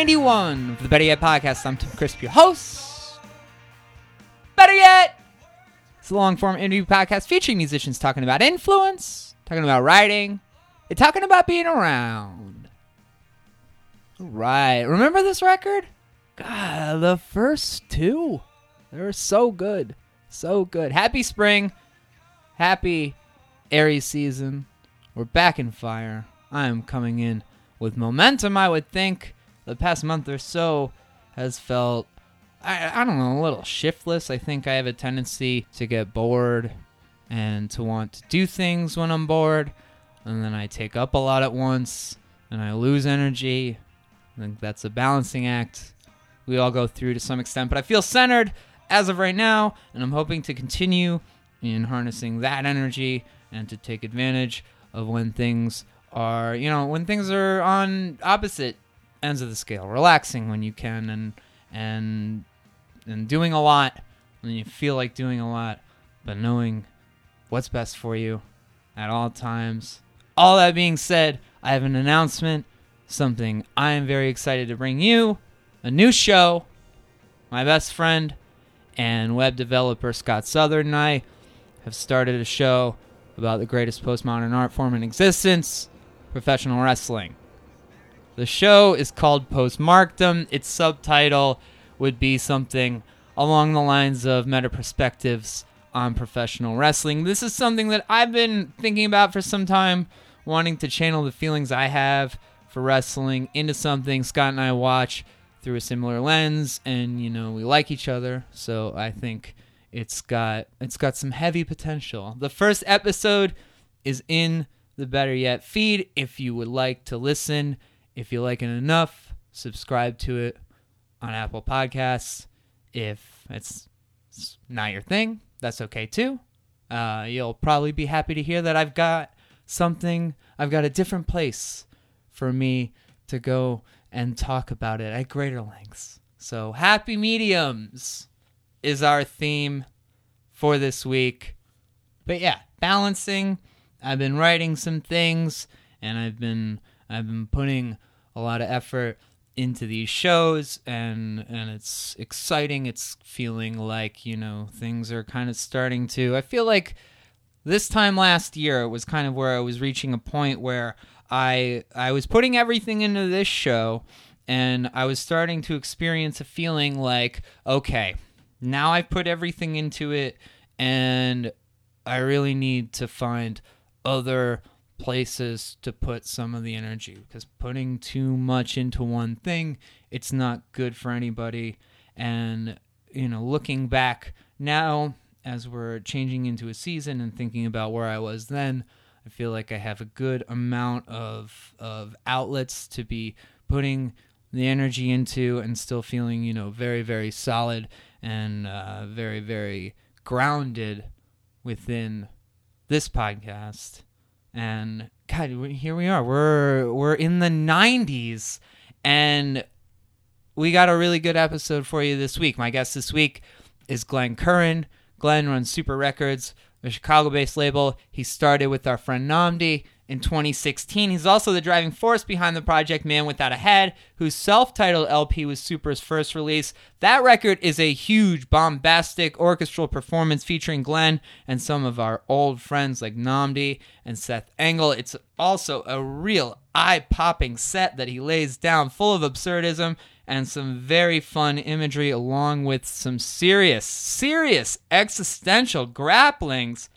91 of the Better Yet podcast. I'm Tim Crisp, your host. Better Yet! It's a long form interview podcast featuring musicians talking about influence, talking about writing, and talking about being around. Right. Remember this record? God, the first two. They were so good. So good. Happy spring. Happy Aries season. We're back in fire. I am coming in with momentum, I would think. The past month or so has felt, I, I don't know, a little shiftless. I think I have a tendency to get bored and to want to do things when I'm bored. And then I take up a lot at once and I lose energy. I think that's a balancing act we all go through to some extent. But I feel centered as of right now, and I'm hoping to continue in harnessing that energy and to take advantage of when things are, you know, when things are on opposite ends of the scale, relaxing when you can, and and and doing a lot when you feel like doing a lot, but knowing what's best for you at all times. All that being said, I have an announcement, something I am very excited to bring you, a new show. My best friend and web developer Scott Southern and I have started a show about the greatest postmodern art form in existence, professional wrestling. The show is called Postmarkdom. Its subtitle would be something along the lines of meta perspectives on professional wrestling. This is something that I've been thinking about for some time, wanting to channel the feelings I have for wrestling into something Scott and I watch through a similar lens and you know we like each other so i think it's got it's got some heavy potential the first episode is in the better yet feed if you would like to listen if you like it enough subscribe to it on apple podcasts if it's, not your thing that's okay too uh, you'll probably be happy to hear that i've got something i've got a different place for me to go and talk about it at greater lengths. So, happy mediums is our theme for this week. But yeah, balancing. I've been writing some things and I've been I've been putting a lot of effort into these shows and and it's exciting. It's feeling like, you know, things are kind of starting to I feel like this time last year it was kind of where I was reaching a point where I I was putting everything into this show and I was starting to experience a feeling like okay, now I've put everything into it and I really need to find other places to put some of the energy because putting too much into one thing it's not good for anybody and you know looking back now as we're changing into a season and thinking about where I was then I feel like I have a good amount of of outlets to be putting the energy into and still feeling, you know, very very solid and uh, very very grounded within this podcast. And God, here we are. We're we're in the 90s and we got a really good episode for you this week. My guest this week is Glenn Curran. Glenn runs Sooper Records, a Chicago based label. He started with our friend Nnamdi in 2016. He's also the driving force behind the project Man Without a Head, whose self titled LP was Sooper's first release. That record is a huge, bombastic orchestral performance featuring Glenn and some of our old friends like Nnamdi and Seth Engel. It's also a real eye popping set that he lays down, full of absurdism and some very fun imagery, along with some serious, serious existential grapplings.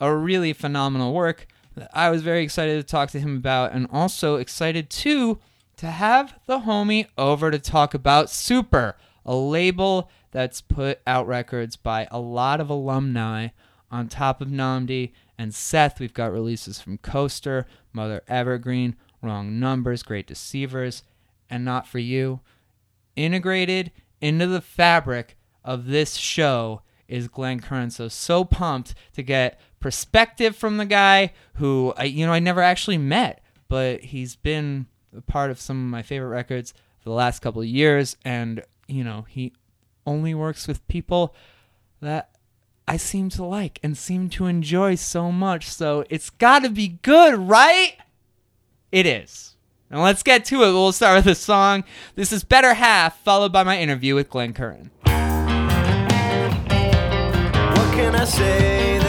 A really phenomenal work I was very excited to talk to him about, and also excited too to have the homie over to talk about Sooper, a label that's put out records by a lot of alumni on top of Nnamdi and Seth. We've got releases from Coaster, Mother Evergreen, Wrong Numbers, Great Deceivers, and Not For You. Integrated into the fabric of this show is Glenn Curran. So, so pumped to get perspective from the guy who I, you know, I never actually met, but he's been a part of some of my favorite records for the last couple of years, and you know, he only works with people that I seem to like and seem to enjoy so much. So it's got to be good, right? It is. Now let's get to it. We'll start with a song. This is Better Half, followed by my interview with Glenn Curran. I say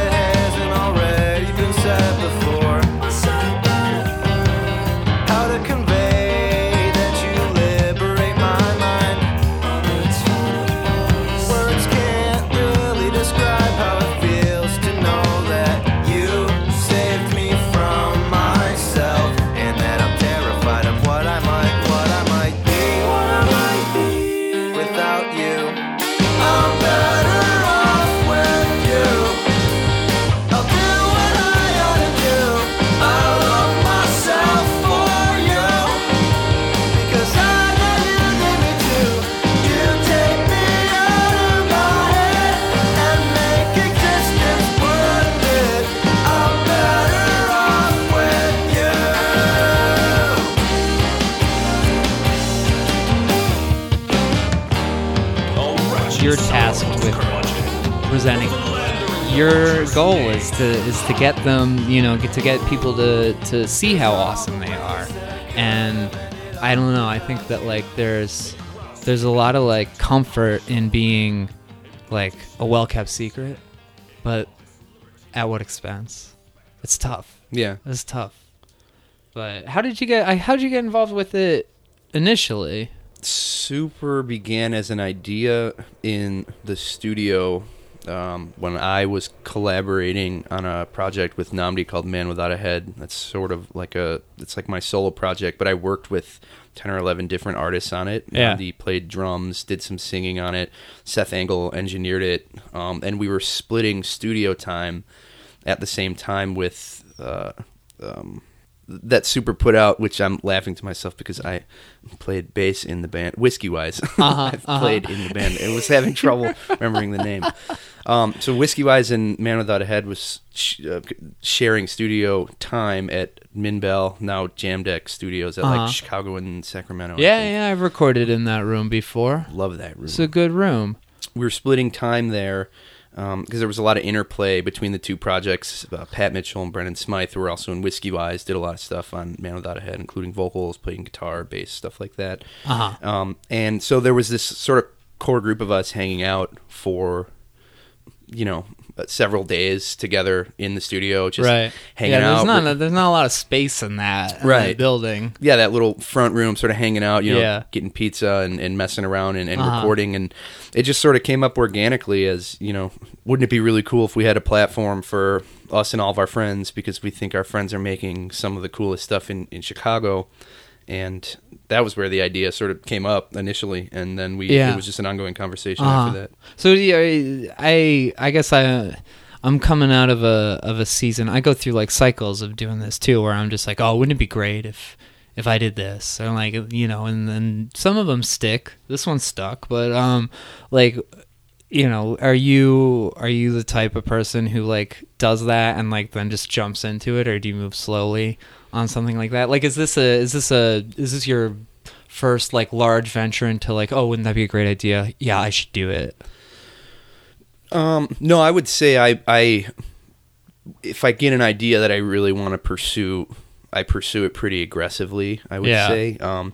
Your goal is to is to get them, you know, get to get people to to see how awesome they are. And I don't know, I think that like there's there's a lot of like comfort in being like a well-kept secret, but at what expense? It's tough. Yeah. It's tough. But how did you get I how did you get involved with it initially? Sooper began as an idea in the studio um, when I was collaborating on a project with Nnamdi called Man Without a Head. That's sort of like a it's like my solo project, but I worked with ten or eleven different artists on it. Yeah. Nnamdi played drums, did some singing on it. Seth Engel engineered it, um, and we were splitting studio time at the same time with. Uh, um, that Sooper put out, which I'm laughing to myself because I played bass in the band, Whiskey Wise. Uh-huh, I've played in the band. It was having trouble remembering the name. Um, so Whiskey Wise and Man Without a Head was sh- uh, sharing studio time at Minbell, now Jam Deck Studios at Uh-huh. like Chicago and Sacramento. Yeah, yeah, I've recorded in that room before. Love that room. It's a good room. we were splitting time there because there was a lot of interplay between the two projects. Uh, Pat Mitchell and Brendan Smythe, who were also in Whiskey Wise, did a lot of stuff on Man Without a Head, including vocals, playing guitar, bass, stuff like that. Uh-huh. Um, and so there was this sort of core group of us hanging out for, you know, several days together in the studio, just right. hanging yeah, there's out. Not there's not a lot of space in that in Right. that building. yeah, that little front room, sort of hanging out, you know, Yeah. getting pizza and, and messing around and, and Uh-huh. recording. And it just sort of came up organically as, you know, wouldn't it be really cool if we had a platform for us and all of our friends because we think our friends are making some of the coolest stuff in, in Chicago. And that was where the idea sort of came up initially. And then we, Yeah. it was just an ongoing conversation Uh-huh. after that. So yeah, I I guess I I'm coming out of a of a season. I go through like cycles of doing this too, where I'm just like, oh, wouldn't it be great if if I did this? And like you know, and then some of them stick. This one stuck, but um, like you know, are you are you the type of person who like does that and like then just jumps into it, or do you move slowly on something like that? Like, is this a is this a is this your first like large venture into like, oh, wouldn't that be a great idea? Yeah, I should do it. Um, no, I would say I, I, if I get an idea that I really want to pursue, I pursue it pretty aggressively. I would Yeah. say. Um,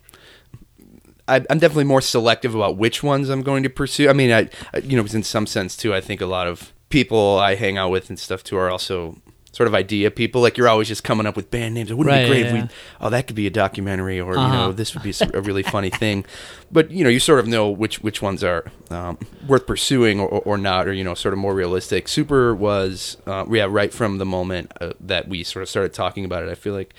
I, I'm definitely more selective about which ones I'm going to pursue. I mean, I, I, you know, in some sense too. I think a lot of people I hang out with and stuff too are also sort of idea people. Like you're always just coming up with band names. It wouldn't Right, be great yeah. if we. Oh, that could be a documentary, or you Uh-huh. know, this would be a really funny thing. But you know, you sort of know which which ones are um, worth pursuing or, or not, or you know, sort of more realistic. Super was, uh, yeah, right from the moment uh, that we sort of started talking about it. I feel like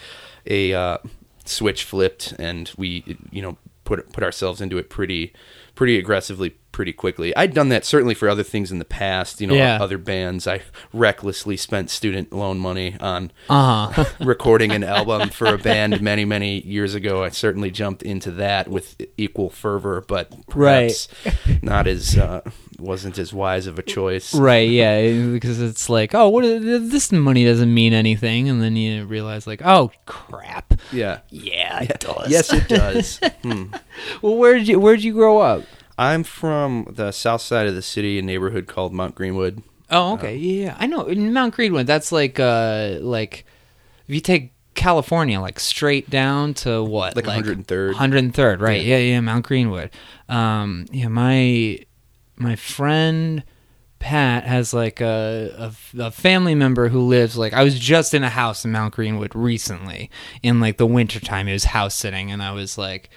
a uh, switch flipped, and we, you know, put put ourselves into it pretty pretty aggressively pretty quickly. I'd done that certainly for other things in the past, you know, Yeah. other bands. I recklessly spent student loan money on Uh huh. recording an album for a band many many years ago. I certainly jumped into that with equal fervor, but perhaps not as uh, wasn't as wise of a choice. right. Yeah. Because it's like, oh, what? Is, this money doesn't mean anything, and then you realize, like, oh, crap. Yeah. Yeah, it does. Yes, it does. Hmm. Well, where'd you Where'd you grow up? I'm from the south side of the city, a neighborhood called Mount Greenwood. Oh, okay. yeah, yeah. I know. In Mount Greenwood, that's like uh like if you take California like straight down to what? Like 103rd. 103rd, right. Yeah. Yeah, yeah, Mount Greenwood. Um yeah, my my friend Pat has like a, a a family member who lives like I was just in a house in Mount Greenwood recently in like the wintertime. It was house sitting and I was like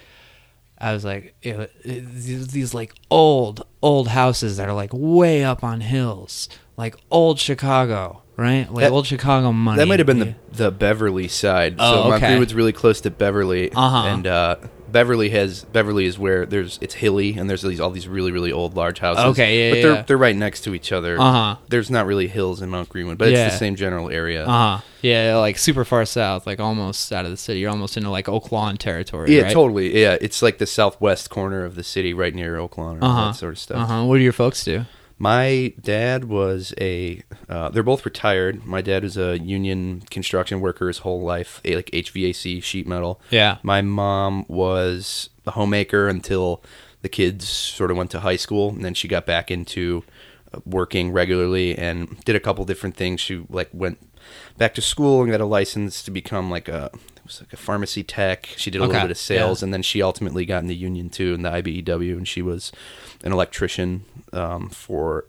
I was like, it, it- these, like old, old houses that are like way up on hills, like old Chicago, right? Like That- old Chicago money. That might have been the the Beverly side. Oh, so okay. Greenwood's really close to Beverly, Uh-huh. and uh, Beverly has Beverly is where there's it's hilly and there's these all these really really old large houses. Okay, yeah, but yeah, they're yeah. they're right next to each other. Uh-huh. There's not really hills in Mount Greenwood, but Yeah. it's the same general area. Uh huh. Yeah, like super far south, like almost out of the city. You're almost into like Oak Lawn territory. Yeah, right? totally. Yeah, it's like the southwest corner of the city, right near Oak Lawn, or Uh huh. that sort of stuff. Uh huh. What do your folks do? My dad was a. Uh, they're both retired. My dad was a union construction worker his whole life, like HVAC sheet metal. Yeah. My mom was a homemaker until the kids sort of went to high school, and then she got back into uh, working regularly and did a couple different things. She like went back to school and got a license to become like a was like a pharmacy tech. She did a Okay, little bit of sales, yeah. and then she ultimately got in the union too in the IBEW, and she was an electrician um, for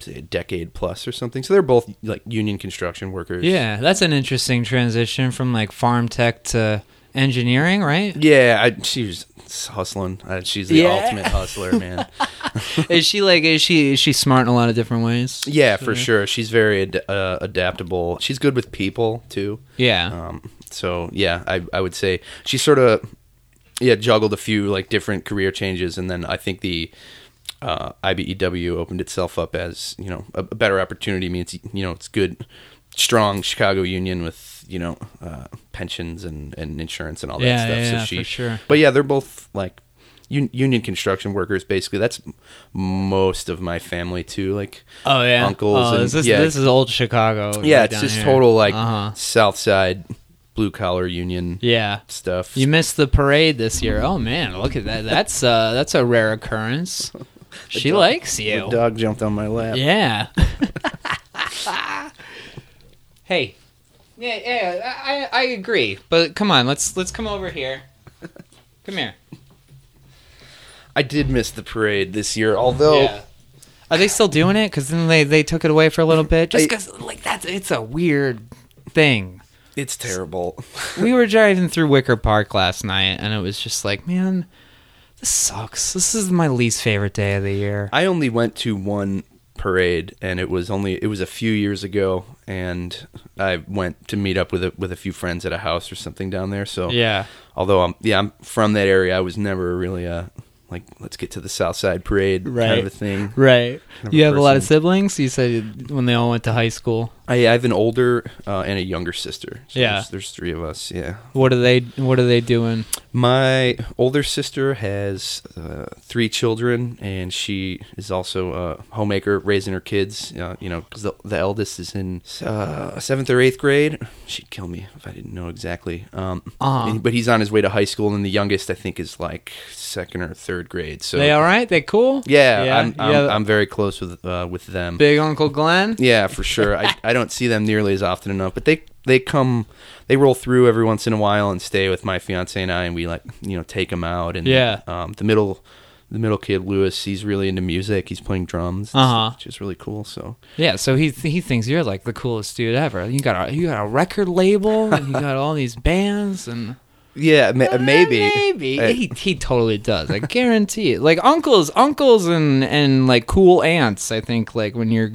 say a decade plus or something. So they're both like union construction workers. Yeah, that's an interesting transition from like farm tech to engineering, right? Yeah, I, she was hustling. Uh, she's the Yeah. ultimate hustler, man. is she like is she is she smart in a lot of different ways? Yeah, for sure. She's very ad- uh, adaptable. She's good with people too. Yeah. Um, so yeah, I I would say she sort of yeah juggled a few like different career changes, and then I think the uh, IBEW opened itself up as you know a, a better opportunity. I Means you know it's good, strong Chicago union with you know uh, pensions and, and insurance and all that Yeah, stuff. yeah, so yeah, she, for sure. But yeah, they're both like. un- Union construction workers, basically. That's most of my family too. Like, Oh yeah, uncles Oh, and- this, is yeah. this is old Chicago. yeah, it's just here. total like Uh-huh. South Side blue collar union Yeah, stuff. you missed the parade this year. Oh man, look at that. That's uh that's a rare occurrence. She dog- likes The you. dog jumped on my lap. Yeah. hey. Yeah, yeah, I, I agree. But come on, let's let's come over here. Come here. I did miss the parade this year, although Yeah. Are they still doing it? Because then they, they took it away for a little bit. Just because, like, that's it's a weird thing. It's terrible. we were driving through Wicker Park last night, and it was just like, man, this sucks. This is my least favorite day of the year. I only went to one parade, and it was only it was a few years ago, and I went to meet up with a, with a few friends at a house or something down there. So yeah. although I'm yeah I'm from that area, I was never really a like let's get to the South Side parade kind Right. of a thing. Right. Kind of You a have a lot of siblings? You said when they all went to high school. I, I have an older uh, and a younger sister. So Yeah. there's, there's three of us. Yeah. What are they what are they doing? My older sister has uh, three children, and she is also a homemaker, raising her kids. Uh, you know, because the, the eldest is in uh, seventh or eighth grade. She'd kill me if I didn't know exactly. Um, Uh-huh. and- but he's on his way to high school, and the youngest I think is like second or third grade. So they all right? They cool? yeah, Yeah, I'm, I'm, yeah. I'm very close with uh, with them. Big Uncle Glenn? Yeah, for sure. I, I don't see them nearly as often enough, but they they come, they roll through every once in a while and stay with my fiance and I, and we like you know take them out. And Yeah. um, the middle the middle kid Lewis, he's really into music. He's playing drums, Uh-huh. which is really cool. So Yeah, so he he thinks you're like the coolest dude ever. You got a you got a record label and you got all these bands and yeah, ma- Uh, maybe maybe Uh, he he totally does. I guarantee it. Like uncles, uncles and and like cool aunts. I think like when you're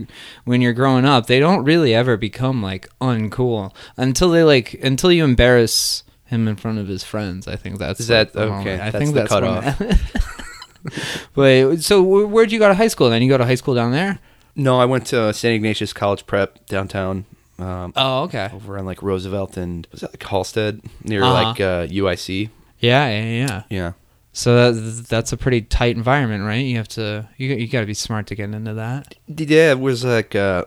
when you're growing up, they don't really ever become like uncool until they like until you embarrass him in front of his friends. I think that's Is that- like, okay. I that's think the that's cutoff. when- Wait, so where'd you go to high school? Then you go to high school down there? no, I went to St. Ignatius College Prep downtown. Um, Oh, okay. over on like Roosevelt and was that like Halsted near Uh-huh. like uh, UIC? Yeah, yeah, yeah. Yeah. So that, that's a pretty tight environment, right? You have to you you got to be smart to get into that. Yeah, it was like uh,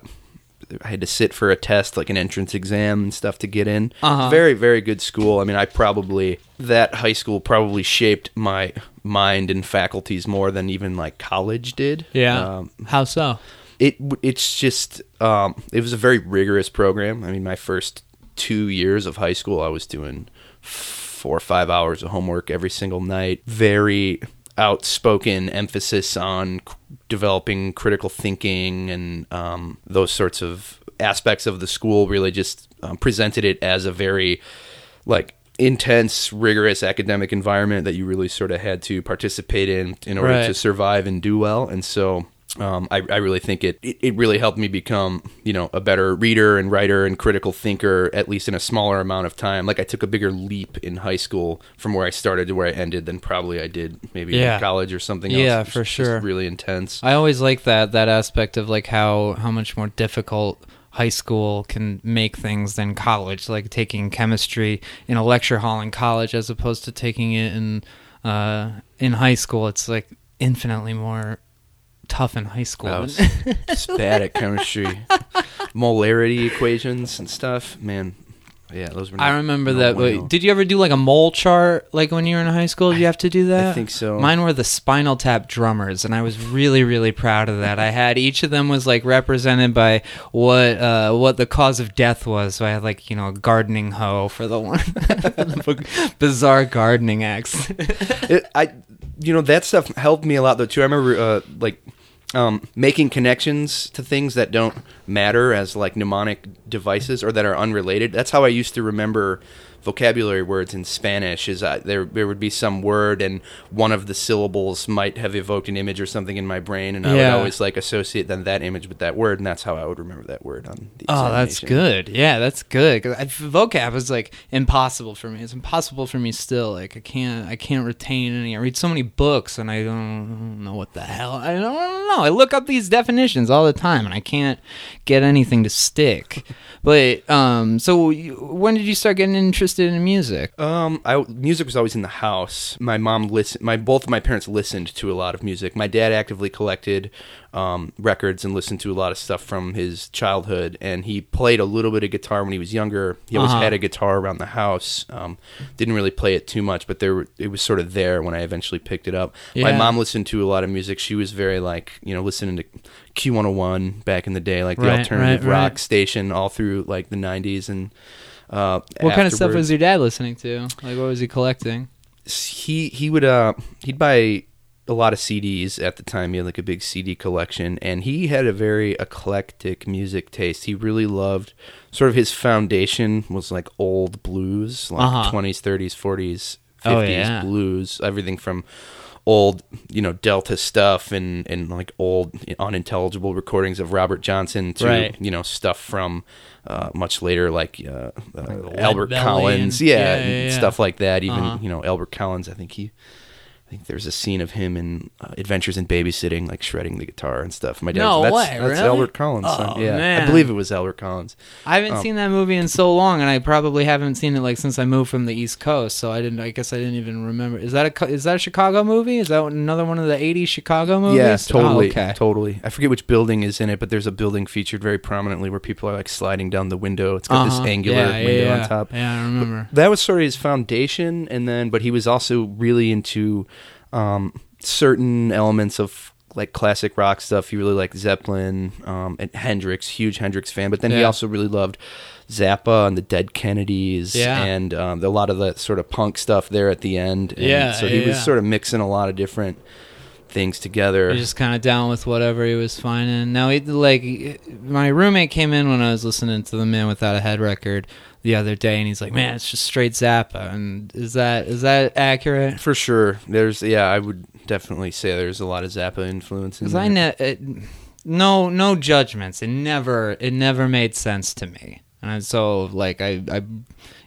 I had to sit for a test, like an entrance exam and stuff to get in. Uh-huh. Very, very good school. I mean, I probably that high school probably shaped my mind and faculties more than even like college did. Yeah. Um, How so? It it's just um, it was a very rigorous program. I mean, my first two years of high school, I was doing four or five hours of homework every single night. Very outspoken emphasis on c- developing critical thinking and um, those sorts of aspects of the school. Really, just um, presented it as a very like intense, rigorous academic environment that you really sort of had to participate in in order Right. to survive and do well. And so um, I, I really think it, it it really helped me become you know a better reader and writer and critical thinker at least in a smaller amount of time. Like I took a bigger leap in high school from where I started to where I ended than probably I did maybe Yeah. in college or something Yeah, else. For sure. really intense. I always like that that aspect of like how how much more difficult high school can make things than college. Like taking chemistry in a lecture hall in college as opposed to taking it in uh, in high school. It's like infinitely more tough in high school. I was just bad at chemistry, molarity equations and stuff. Man, yeah, those were. I remember not that. Wait, did you ever do like a mole chart like when you were in high school? Did you have to do that? I think so. Mine were the Spinal Tap drummers, and I was really, really proud of that. I had each of them was like represented by what uh, what the cause of death was. So I had like you know a gardening hoe for the one the bizarre gardening axe. it, I, you know, that stuff helped me a lot though too. I remember uh, like um, making connections to things that don't matter as like mnemonic devices or that are unrelated. That's how I used to remember vocabulary words in Spanish. Is uh, there there would be some word and one of the syllables might have evoked an image or something in my brain, and I Yeah. would always like associate then that image with that word, and that's how I would remember that word on the. Oh, that's good. Yeah, that's good. 'Cause I, vocab is like impossible for me. It's impossible for me still. Like I can't, I can't retain any. I read so many books and I don't know what the hell. I don't, I don't know. I look up these definitions all the time and I can't get anything to stick. But um, so you, when did you start getting interested in music? Um, I music was always in the house. My mom listened. My both of my parents listened to a lot of music. My dad actively collected um, records and listened to a lot of stuff from his childhood. And he played a little bit of guitar when he was younger. He always Uh-huh. had a guitar around the house. Um, didn't really play it too much, but there were- it was sort of there when I eventually picked it up. My mom listened to a lot of music. She was very like you know listening to Q101 back in the day, like the Right, alternative right, right. rock station all through like the 90s and. Uh, What kind of stuff was your dad listening to? Like, what was he collecting? he he would uh he'd buy a lot of CDs at the time. He had like a big CD collection, and he had a very eclectic music taste. He really loved sort of his foundation was like old blues, like Uh-huh. 20s, 30s, 40s, 50s Oh, yeah. blues, everything from old, you know, Delta stuff and and like old unintelligible recordings of Robert Johnson to Right. you know stuff from uh, much later like uh, uh, Albert Collins, yeah, yeah, yeah. stuff like that. Even Uh-huh. you know Albert Collins. I think he, I think there's a scene of him in uh, Adventures in Babysitting, like shredding the guitar and stuff. My dad, No that's, way, that's really? Albert Collins. Oh, yeah, man. I believe it was Albert Collins. I haven't Oh. seen that movie in so long, and I probably haven't seen it like since I moved from the East Coast. So I didn't. I guess I didn't even remember. Is that a is that a Chicago movie? Is that another one of the '80s Chicago movies? Yeah, totally, Oh, okay. totally. I forget which building is in it, but there's a building featured very prominently where people are like sliding down the window. It's got Uh-huh. this angular Yeah, yeah, window yeah. on top. Yeah, I remember. that was sort of his foundation and then but he was also really into um, certain elements of like classic rock stuff he really liked zeppelin um, and hendrix huge hendrix fan but then he also really loved zappa and the dead kennedys Yeah. and um, a lot of the sort of punk stuff there at the end and Yeah, so he yeah, was yeah. sort of mixing a lot of different things together He's just kind of down with whatever he was finding. Now, he, like, my roommate came in when I was listening to the Man Without a Head record the other day, and he's like, "Man, it's just straight Zappa." And is that is that accurate? for sure there's yeah i would definitely say there's a lot of zappa influence in I ne- it, no no judgments. It never it never made sense to me. And so like I I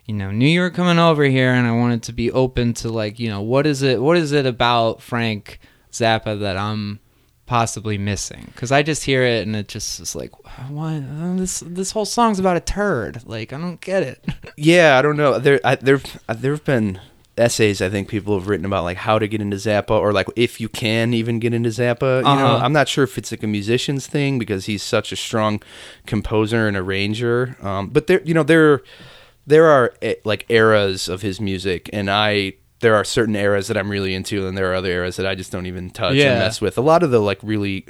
you know knew you were coming over here, and I wanted to be open to like you know what is it what is it about Frank Zappa that I'm possibly missing? Because I just hear it and it just is like what this this whole song's about a turd. Like I don't get it. Yeah, I don't know. There, I, there, there have been essays I think people have written about like how to get into Zappa or like if you can even get into Zappa. You know, Uh-huh. I'm not sure if it's like a musician's thing because he's such a strong composer and arranger. Um, but there, you know, there, there are eh, like eras of his music, and I. There are certain eras that I'm really into, and there are other eras that I just don't even touch Yeah. and mess with. A lot of the like really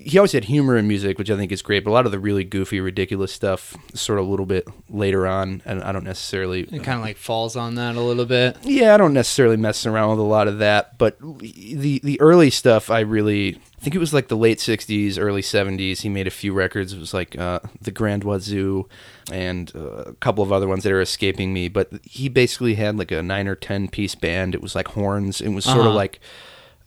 he always had humor in music, which I think is great. But a lot of the really goofy, ridiculous stuff, sort of a little bit later on, and I don't necessarily. It kind of like falls on that a little bit. Yeah, I don't necessarily mess around with a lot of that, but the the early stuff I really I think it was like the late '60s, early '70s. He made a few records. It was like uh, the Grand Wazoo and uh, a couple of other ones that are escaping me. But he basically had like a nine or ten piece band. It was like horns. It was sort Uh-huh. of like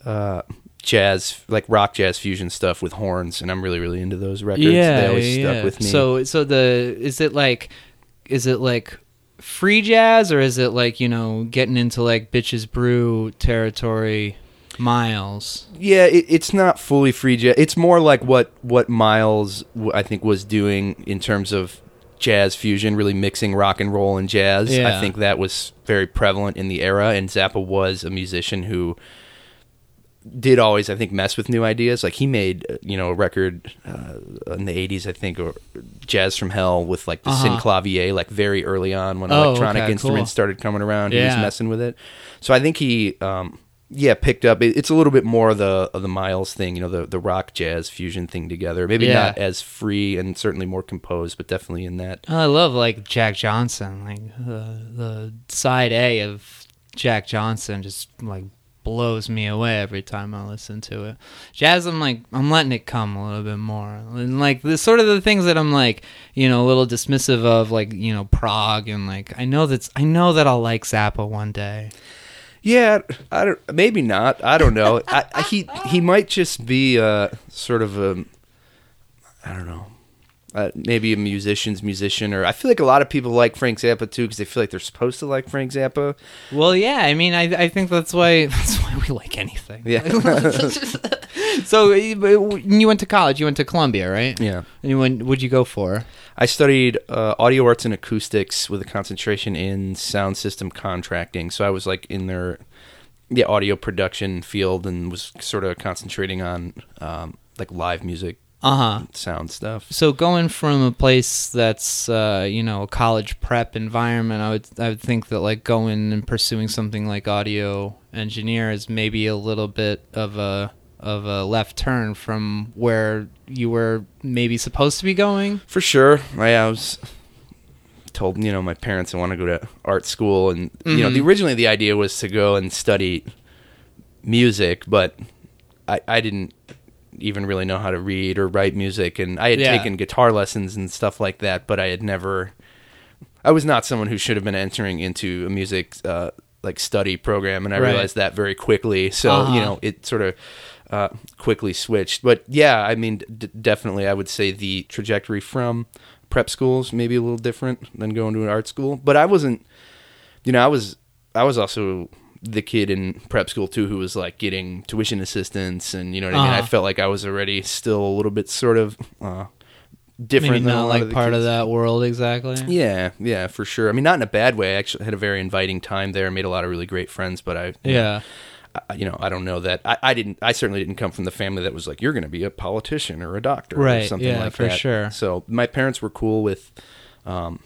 uh, jazz, like rock jazz fusion stuff with horns, and I'm really really into those records. they always stuck with me. So, so the is it like, is it like free jazz or is it like you know getting into like bitches brew territory, miles? Yeah, it, it's not fully free jazz. It's more like what what Miles I think was doing in terms of jazz fusion, really mixing rock and roll and jazz. Yeah. I think that was very prevalent in the era, and Zappa was a musician who did always, I think, mess with new ideas. Like he made, uh, you know, a record uh, in the '80s, I think, or Jazz from Hell with like the Uh-huh. synclavier, like very early on when Oh, electronic okay, instruments cool. started coming around. He was messing with it. So I think he, um, yeah, picked up. It, it's a little bit more of the of the Miles thing, you know, the the rock jazz fusion thing together. Maybe Yeah. not as free and certainly more composed, but definitely in that. I love like Jack Johnson, like uh, the side A of Jack Johnson just like blows me away every time I listen to it. Jazz, I'm like I'm letting it come a little bit more, and like the sort of the things that I'm like you know a little dismissive of, like you know prog, and like I know that's I know that I'll like Zappa one day. Yeah, I don't. Maybe not. I don't know. I, I, he he might just be uh, sort of a. I don't know. Uh, maybe a musician's musician, or I feel like a lot of people like Frank Zappa too because they feel like they're supposed to like Frank Zappa. Well, yeah, I mean, I I think that's why that's why we like anything. Yeah, So you you went to college. You went to Columbia, right? yeah. And you went, what'd you go for? I studied uh, audio arts and acoustics with a concentration in sound system contracting. So I was like in their the audio production field and was sort of concentrating on um, like live music Uh huh. sound stuff. So going from a place that's uh, you know a college prep environment, I would I would think that like going and pursuing something like audio engineer is maybe a little bit of a of a left turn from where you were maybe supposed to be going. For sure. I, I was told, you know, my parents I want to go to art school, and you know, the, originally the idea was to go and study music, but I, I didn't even really know how to read or write music, and I had Yeah. taken guitar lessons and stuff like that, but I had never. I was not someone who should have been entering into a music uh, like study program, and I Right. realized that very quickly. So Uh-huh. you know, it sort of uh, quickly switched. But yeah, I mean, d- definitely, I would say the trajectory from prep schools maybe a little different than going to an art school. But I wasn't, you know, I was I was also the kid in prep school too who was like getting tuition assistance and you know what I mean. I Uh-huh. felt like I was already still a little bit sort of uh, different maybe not like of part of that world exactly. Yeah, yeah, for sure. I mean, not in a bad way. I actually had a very inviting time there. Made a lot of really great friends. But I, Yeah. I, you know, I don't know that. I, I didn't. I certainly didn't come from the family that was like, "You're going to be a politician or a doctor," or Right, something yeah, like for that. sure. So my parents were cool with, um,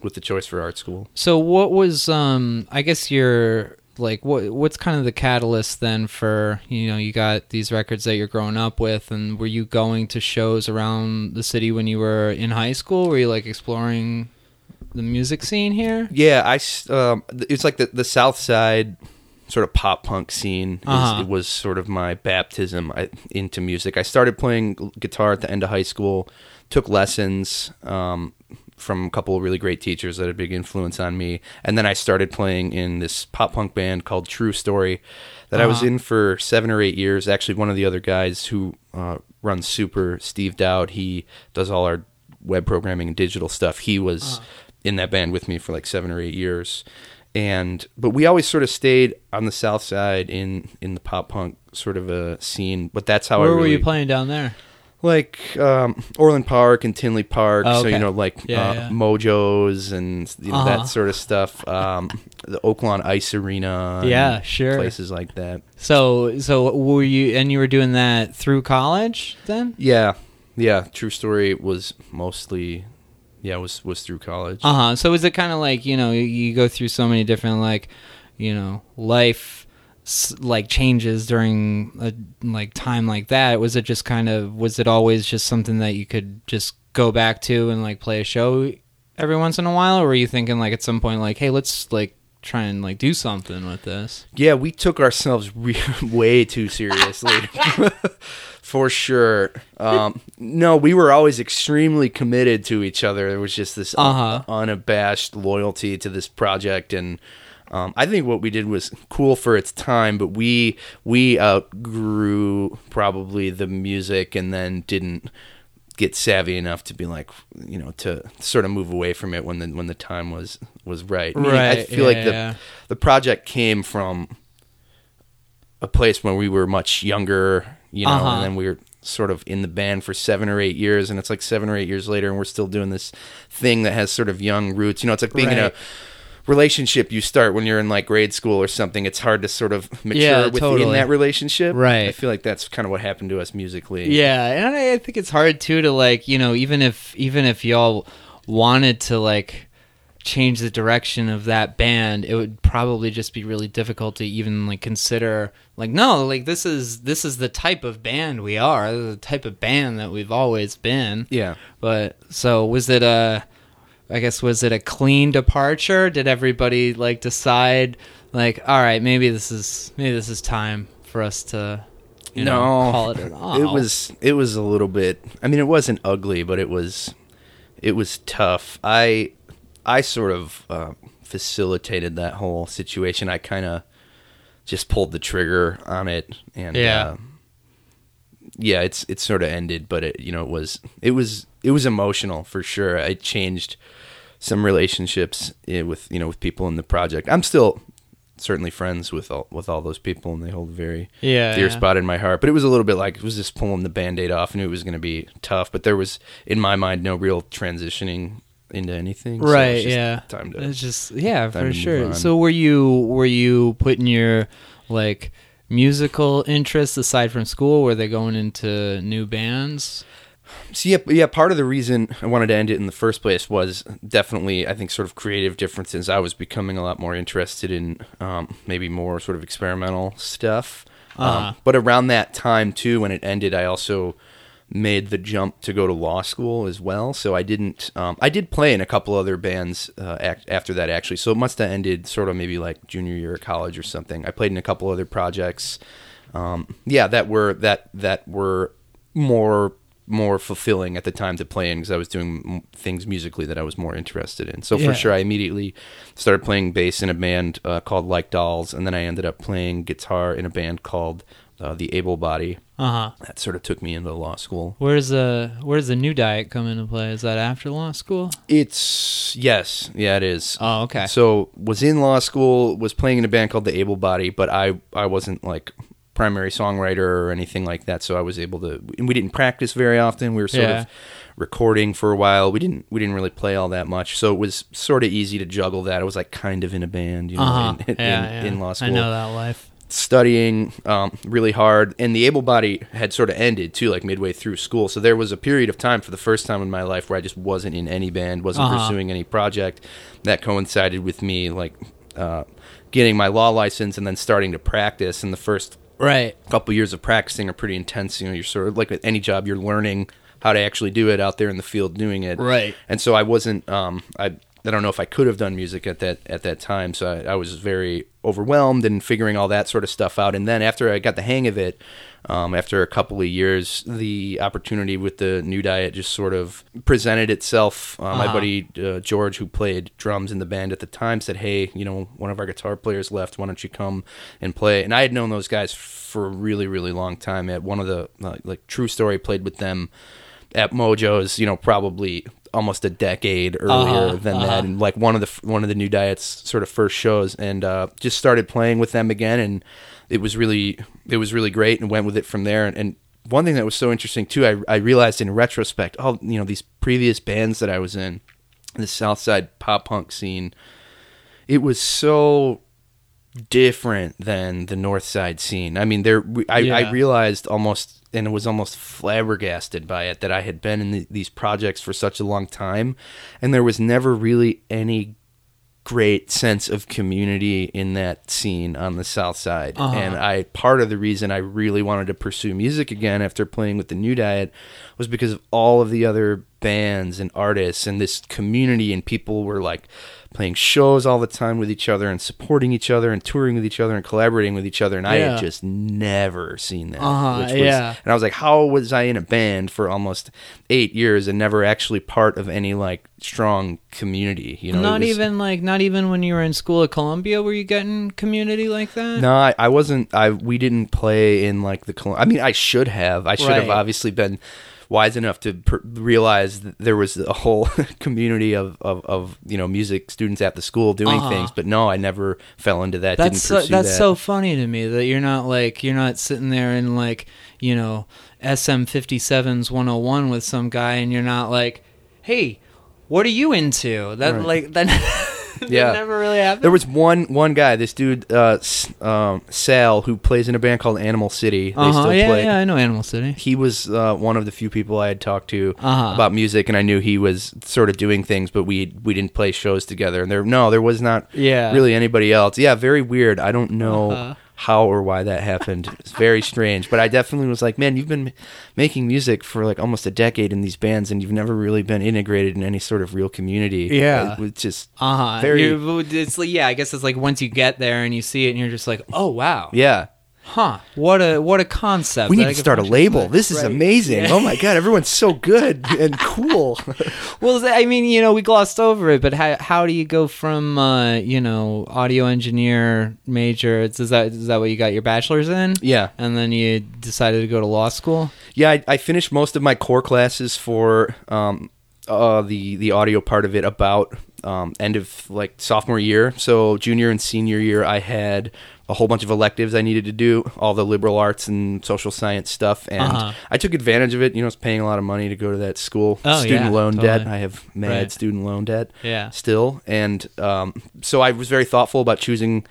with the choice for art school. So what was um I guess you're like what what's kind of the catalyst then for you know you got these records that you're growing up with and were you going to shows around the city when you were in high school were you like exploring the music scene here Yeah, I. Um, it's like the the South Side sort of pop punk scene. Uh-huh. It was sort of my baptism into music. I started playing guitar at the end of high school. Took lessons um, from a couple of really great teachers that had a big influence on me, and then I started playing in this pop punk band called True Story that I was Uh-huh. in for seven or eight years. Actually, one of the other guys who uh, runs Sooper, Steve Dowd, he does all our web programming and digital stuff. He was in that band with me for like seven or eight years, and but we always sort of stayed on the south side in in the pop punk sort of a scene. But that's how where I were you playing down there like um, Orland Park and Tinley Park. Oh, So you know, like Yeah, uh, yeah. Mojos and you know Uh-huh. that sort of stuff. Um, the Oaklawn Ice Arena. Yeah, sure. Places like that. so so were you and you were doing that through college then Yeah, yeah. True story was mostly, yeah, was was through college. Uh huh. So is it kind of like you know you, you go through so many different like you know life like changes during a like time like that? Was it just kind of was it always just something that you could just go back to and like play a show every once in a while, or were you thinking like at some point like, hey, let's like try and like do something with this? Yeah, we took ourselves re- way too seriously. For sure. Um, no, we were always extremely committed to each other. There was just this Uh-huh. unabashed loyalty to this project, and um, I think what we did was cool for its time. But we we outgrew probably the music, and then didn't get savvy enough to be like you know to sort of move away from it when the when the time was was right. Meaning, I Right, feel like the yeah. the project came from a place where we were much younger, you know, Uh-huh. and then we were sort of in the band for seven or eight years, and it's like seven or eight years later, and we're still doing this thing that has sort of young roots. You know, it's like being in a Right. Relationship you start when you're in like grade school or something. It's hard to sort of mature Yeah, within totally. that relationship. Right. I feel like that's kind of what happened to us musically. Yeah, and I, I think it's hard too to like you know even if even if y'all wanted to like change the direction of that band, it would probably just be really difficult to even like consider like no like this is this is the type of band we are, the type of band that we've always been. Yeah. But so was it a I guess was it a clean departure? Did everybody like decide like all right, maybe this is maybe this is time for us to you know, no, call it an off. It was it was a little bit. I mean, it wasn't ugly, but it was it was tough. I I sort of uh, facilitated that whole situation. I kind of just pulled the trigger on it, and Yeah. uh, yeah, it's it sort of ended, but it you know it was it was it was emotional for sure. I changed some relationships eh, with you know with people in the project. I'm still certainly friends with all with all those people, and they hold a very Yeah, dear yeah. spot in my heart. But it was a little bit like it was just pulling the band-aid off. I knew it was going to be tough, but there was in my mind no real transitioning into anything. so it's right just yeah time to it's just yeah for sure so were you were you putting your like musical interests aside from school were they going into new bands So yeah, yeah. Part of the reason I wanted to end it in the first place was definitely, I think, sort of creative differences. I was becoming a lot more interested in um, maybe more sort of experimental stuff. Uh-huh. Um, but around that time too, when it ended, I also made the jump to go to law school as well. So I didn't. Um, I did play in a couple other bands uh, act, after that actually. So it must have ended sort of maybe like junior year of college or something. I played in a couple other projects. Um, yeah, that were that that were more more fulfilling at the time to play in because I was doing m- things musically that I was more interested in. So Yeah. for sure, I immediately started playing bass in a band uh, called Like Dolls, and then I ended up playing guitar in a band called uh, The Able Body. Uh-huh That sort of took me into law school. where's the where's the new diet come into play is that after law school It's yes, yeah, it is. oh okay So was in law school, was playing in a band called The Able Body, but I I wasn't like primary songwriter or anything like that. So I was able to. We didn't practice very often. We were sort Yeah. of recording for a while. We didn't we didn't really play all that much. So it was sort of easy to juggle that. I was like kind of in a band, you know, uh-huh in, in, yeah, yeah. in law school i know that life studying um, really hard, and the able body had sort of ended too, like midway through school. So there was a period of time for the first time in my life where I just wasn't in any band, wasn't Uh-huh. pursuing any project. That coincided with me like uh, getting my law license and then starting to practice. And the first right couple years of practicing are pretty intense. You know, you're sort of like with any job, you're learning how to actually do it out there in the field doing it. Right. And so I wasn't. Um, I I don't know if I could have done music at that at that time. So I, I was very overwhelmed and figuring all that sort of stuff out. And then after I got the hang of it, um, after a couple of years, the opportunity with the new diet just sort of presented itself. Uh, My Uh-huh. buddy uh, George, who played drums in the band at the time, said, "Hey, you know, one of our guitar players left. Why don't you come and play?" And I had known those guys for a really, really long time. At one of the uh, like True Story played with them at Mojo's, you know, probably almost a decade earlier Uh-huh, than uh-huh. that, and like one of the one of the New Diet's sort of first shows, and uh, just started playing with them again, and it was really it was really great, and went with it from there. And, and one thing that was so interesting too, I, I realized in retrospect, oh, you know, these previous bands that I was in, the South Side pop punk scene, it was so different than the North Side scene. I mean, there I, I realized almost and it was almost flabbergasted by it that I had been in the, these projects for such a long time, and there was never really any great sense of community in that scene on the south side Uh-huh. and i part of the reason i really wanted to pursue music again after playing with the new diet was because of all of the other bands and artists and this community and people were like playing shows all the time with each other and supporting each other and touring with each other and collaborating with each other and i Yeah. had just never seen that Uh-huh, which was, yeah. and i was like how was i in a band for almost eight years and never actually part of any like strong community you know not was- even like not even when you were in school at Columbia were you getting community like that? no, I, I wasn't. I we didn't play in like the. I mean, I should have. I should have obviously been wise enough to per- realize that there was a whole community of, of, of you know music students at the school doing Uh-huh. things. But no, I never fell into that. That's didn't so, that's that. so funny to me that you're not like you're not sitting there in like you know SM57's 101 with some guy and you're not like, hey, what are you into? That Right. like that. Yeah. never really happened. There was one one guy, this dude uh, S- um, Sal, who plays in a band called Animal City. They uh-huh. still yeah, play. yeah, I know Animal City. He was uh, one of the few people I had talked to Uh-huh. about music, and I knew he was sort of doing things, but we we didn't play shows together. And there, no, there was not Yeah. really anybody else. Yeah, very weird. I don't know Uh-huh. How or why that happened. It's very strange. But I definitely was like, man, you've been making music for like almost a decade in these bands, and you've never really been integrated in any sort of real community. Yeah. it's just Uh huh. Very- It's like, yeah, I guess it's like once you get there and you see it and you're just like, oh wow, yeah. Huh? What a what a concept. We that need I to start a label. with. This is Right. amazing. Yeah. Oh my god, everyone's so good and cool. Well, I mean, you know, we glossed over it, but how how do you go from uh, you know audio engineer major? Is that is that what you got your bachelor's in? yeah. And then you decided to go to law school. Yeah, I, I finished most of my core classes for um, uh, the the audio part of it about um, end of like sophomore year. So junior and senior year, I had a whole bunch of electives I needed to do, all the liberal arts and social science stuff, and Uh-huh. I took advantage of it. You know, I was paying a lot of money to go to that school. Oh, student yeah, loan debt. I have mad Right. student loan debt Yeah. still, and um, so I was very thoughtful about choosing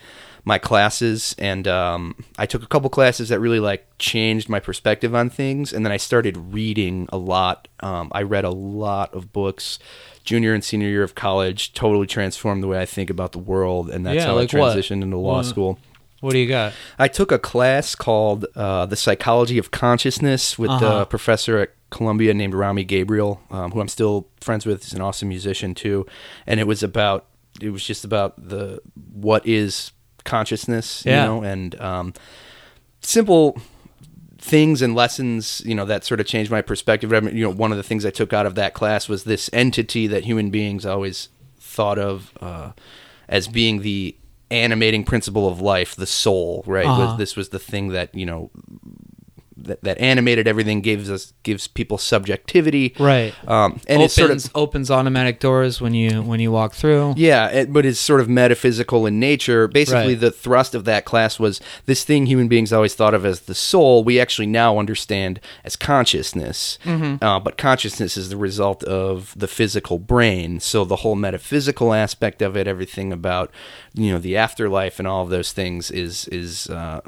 my classes and um, i took a couple classes that really like changed my perspective on things and then i started reading a lot um, i read a lot of books junior and senior year of college totally transformed the way i think about the world and that's Yeah, how like i what? transitioned into law What? school What do you got? I took a class called uh, The Psychology of Consciousness with Uh-huh. a professor at Columbia named Rami Gabriel, um, who I'm still friends with. He's an awesome musician too. And it was about, it was just about the what is consciousness, Yeah. you know, and um, simple things and lessons, you know, that sort of changed my perspective. I mean, you know, one of the things I took out of that class was this entity that human beings always thought of uh, as being the animating principle of life, the soul. Right? Uh-huh. Was this was the thing that you know that, that animated everything, gives us gives people subjectivity, Right. Um, and opens it's sort of opens automatic doors when you when you walk through. yeah, it, but it's sort of metaphysical in nature. Basically, Right. the thrust of that class was this thing human beings always thought of as the soul. We actually now understand as consciousness, Mm-hmm. uh, but consciousness is the result of the physical brain. So the whole metaphysical aspect of it, everything about you know the afterlife and all of those things, is is uh,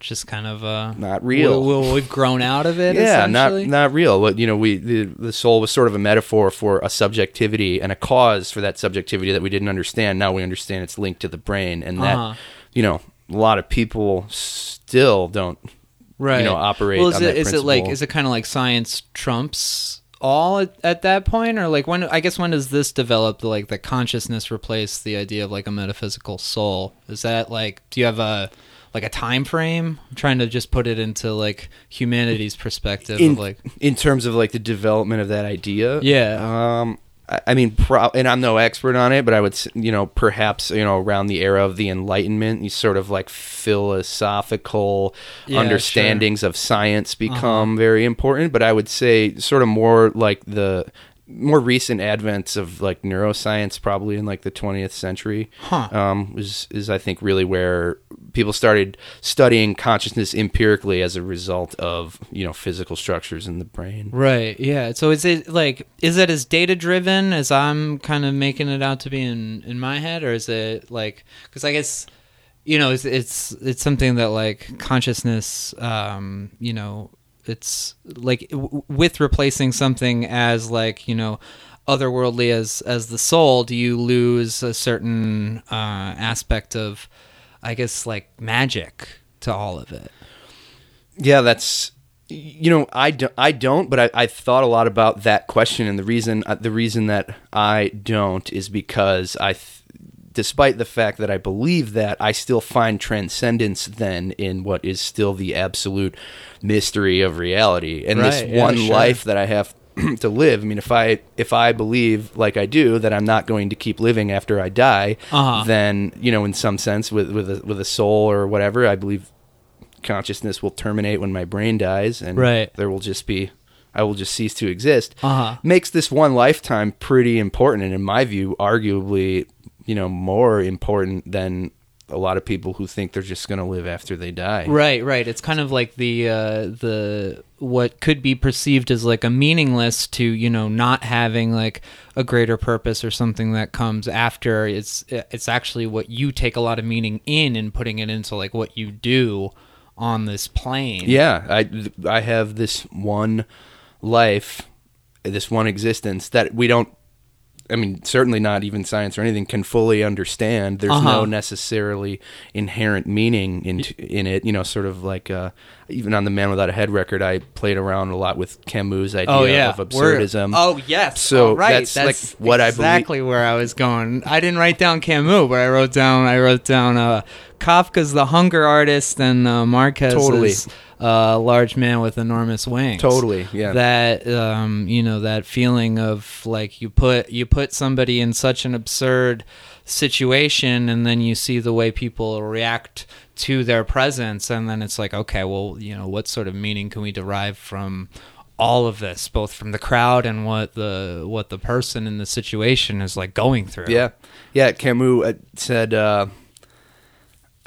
Just kind of uh, Not real. We, we've grown out of it. yeah, not not real. But you know, we the, the soul was sort of a metaphor for a subjectivity and a cause for that subjectivity that we didn't understand. Now we understand it's linked to the brain, and that Uh-huh. you know, a lot of people still don't. right. you know, operate Well, is it is it like is it kind of like science trumps all at, at that point, or like when? I guess when does this develop? Like the consciousness replace the idea of like a metaphysical soul? Is that like? Do you have a like a time frame? I'm trying to just put it into like humanity's perspective in of like in terms of like the development of that idea. Yeah. Um, I, I mean, pro- and I'm no expert on it, but I would, you know, perhaps you know around the era of the Enlightenment, these sort of like philosophical Yeah, understandings of science become very important. But I would say sort of more like the more recent advents of like neuroscience probably in like the 20th century Huh. um, is is I think really where people started studying consciousness empirically as a result of you know physical structures in the brain. Right. Yeah. So is it like is it as data driven as I'm kind of making it out to be in in my head, or is it like because I guess you know it's it's it's something that like consciousness, um, you know, it's like w- with replacing something as like you know otherworldly as as the soul, do you lose a certain uh, aspect of, I guess, like magic to all of it? Yeah, that's you know I, don't I don't, but I, I've thought a lot about that question, and the reason uh, the reason that I don't is because I, th- despite the fact that I believe that, I still find transcendence then in what is still the absolute mystery of reality, and Right, this yeah, one sure. life that I have to live. I mean, if I if I believe like I do that I'm not going to keep living after I die, Uh-huh. then you know, in some sense, with with a, with a soul or whatever, I believe consciousness will terminate when my brain dies, and Right. there will just be I will just cease to exist. Uh-huh. Makes this one lifetime pretty important, and in my view, arguably, you know, more important than a lot of people who think they're just going to live after they die. Right, right. It's kind of like the uh, the what could be perceived as like a meaningless to you know not having like a greater purpose or something that comes after. It's it's actually what you take a lot of meaning in and putting it into like what you do on this plane. Yeah, I I have this one life, this one existence that we don't. I mean, certainly not even science or anything can fully understand. There's Uh-huh. no necessarily inherent meaning in in it. You know, sort of like uh, even on the Man Without a Head record, I played around a lot with Camus' idea Oh yeah, of We're- absurdism. Oh yes. So right. that's, like, what I exactly where I was going. I didn't write down Camus, but I wrote down I wrote down uh, Kafka's The Hunger Artist and uh, Marquez's Totally. Uh, Large Man with Enormous Wings. Totally, yeah. That um, you know that feeling of like you put you put somebody in such an absurd situation, and then you see the way people react to their presence, and then it's like okay, well, you know, what sort of meaning can we derive from? all of this both from the crowd and what the what the person in the situation is like going through Yeah, yeah. Camus uh, said, uh,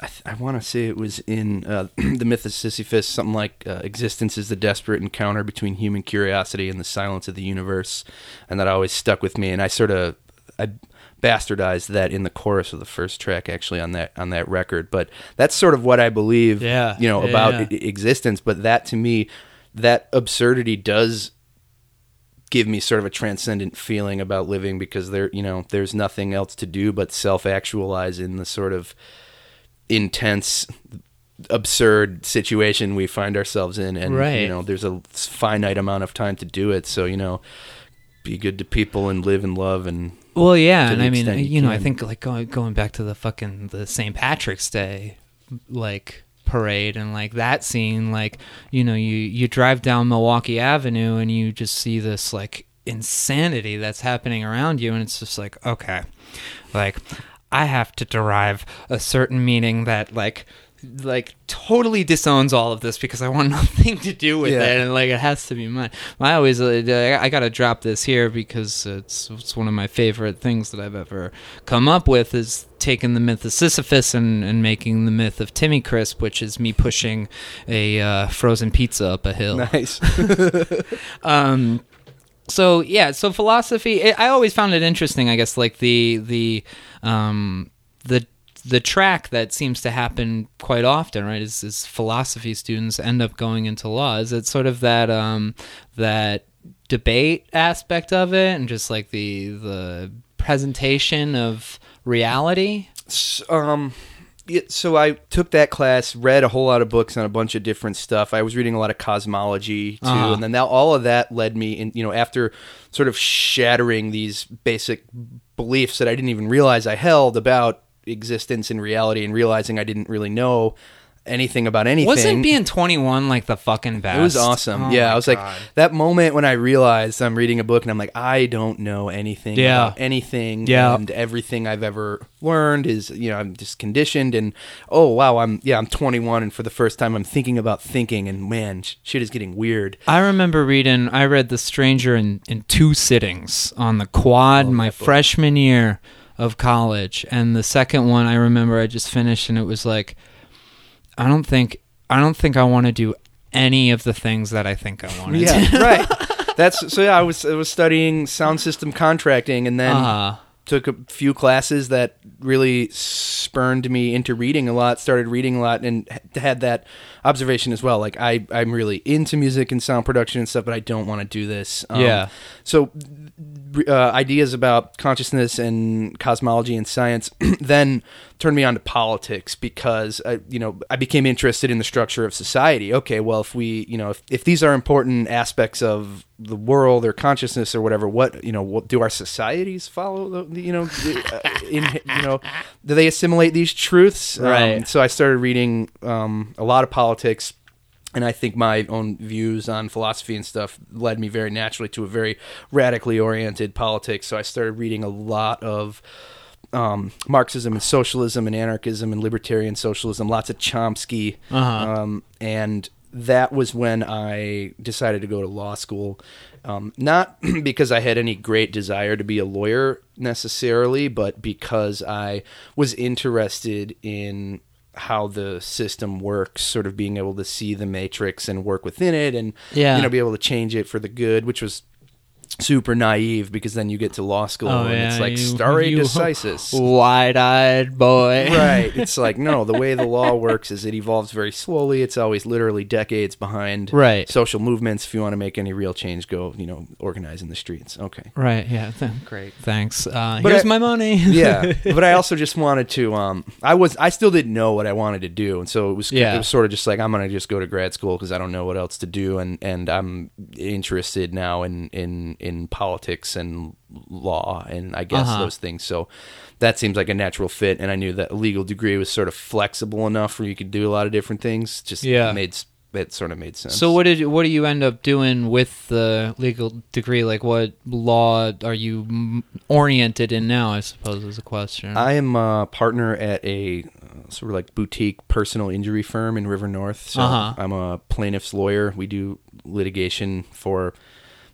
I, th- I want to say it was in uh, the Myth of Sisyphus, something like uh, "Existence is the desperate encounter between human curiosity and the silence of the universe," and that always stuck with me. And I sort of I bastardized that in the chorus of the first track, actually on that on that record. But that's sort of what I believe, Yeah, you know, yeah, about yeah. existence. But that to me, that absurdity does give me sort of a transcendent feeling about living because there you know there's nothing else to do but self-actualize in the sort of intense absurd situation we find ourselves in and Right. you know there's a finite amount of time to do it so you know be good to people and live and love and Well, yeah, and I mean, you you know, I think like going going back to the fucking the St. Patrick's Day, like parade and like that scene, like you know, you you drive down Milwaukee Avenue and you just see this like insanity that's happening around you, and it's just like okay, like I have to derive a certain meaning that like like totally disowns all of this because I want nothing to do with Yeah. it and like it has to be mine. I always uh, I got to drop this here because it's it's one of my favorite things that I've ever come up with is taking the myth of Sisyphus and, and making the myth of Timmy Crisp, which is me pushing a uh, frozen pizza up a hill. nice Um, so yeah, so philosophy. i I always found it interesting. I guess like the the um, the the track that seems to happen quite often, right? Is, is philosophy students end up going into law? Is it sort of that um, that debate aspect of it, and just like the the presentation of reality? Um so I took that class, read a whole lot of books on a bunch of different stuff. I was reading a lot of cosmology too, Uh-huh. and then that, all of that led me in. You know, after sort of shattering these basic beliefs that I didn't even realize I held about existence and reality, and realizing I didn't really know anything about anything. Wasn't being twenty one like the fucking best? It was awesome. Oh yeah, I was like that moment when I realized I'm reading a book and I'm like, I don't know anything Yeah. about anything. Yeah. And everything I've ever learned is, you know, I'm just conditioned and oh wow, I'm yeah, I'm 21 and for the first time I'm thinking about thinking and man, sh- shit is getting weird. I remember reading. I read The Stranger in in two sittings on the quad my freshman year of college, and the second one I remember I just finished, and it was like, I don't think I don't think I want to do any of the things that I think I want to Yeah, do. right. That's so yeah, I was I was studying sound system contracting and then Uh, took a few classes that really spurned me into reading a lot started reading a lot and had that observation as well like i i'm really into music and sound production and stuff but i don't want to do this Um, Yeah. so uh, ideas about consciousness and cosmology and science then turned me on to politics because I, you know I became interested in the structure of society. Okay, well if we you know if, if these are important aspects of the world or consciousness or whatever, what you know what do our societies follow? The, you know, uh, in you know do they assimilate these truths? Um, Right. so I started reading um, a lot of politics and I think my own views on philosophy and stuff led me very naturally to a very radically oriented politics. So I started reading a lot of um, Marxism and socialism and anarchism and libertarian socialism, lots of Chomsky, Uh-huh. um, and that was when I decided to go to law school. Um, not because I had any great desire to be a lawyer necessarily, but because I was interested in how the system works, sort of being able to see the matrix and work within it, and Yeah. you know, be able to change it for the good, which was super naive because then you get to law school Oh, and yeah, it's like you- stare you- decisis. Wide-eyed boy. right. It's like no, the way the law works is it evolves very slowly. It's always literally decades behind Right. social movements. If you want to make any real change, go you know organize in the streets. Okay. Right. Yeah. th- great. Thanks. Uh, But here's I- my money. yeah, but I also just wanted to. Um, I was I still didn't know what I wanted to do, and so it was Yeah. it was sort of just like I'm gonna just go to grad school because I don't know what else to do, and and I'm interested now in in in politics and law, and I guess Uh-huh. those things. So that seems like a natural fit, and I knew that a legal degree was sort of flexible enough where you could do a lot of different things. Just Yeah. made it sort of made sense. So what did you, what do you end up doing with the legal degree? Like, what law are you oriented in now? I suppose is a question. I am a partner at a uh, sort of like boutique personal injury firm in River North. So Uh-huh. I'm a plaintiff's lawyer. We do litigation for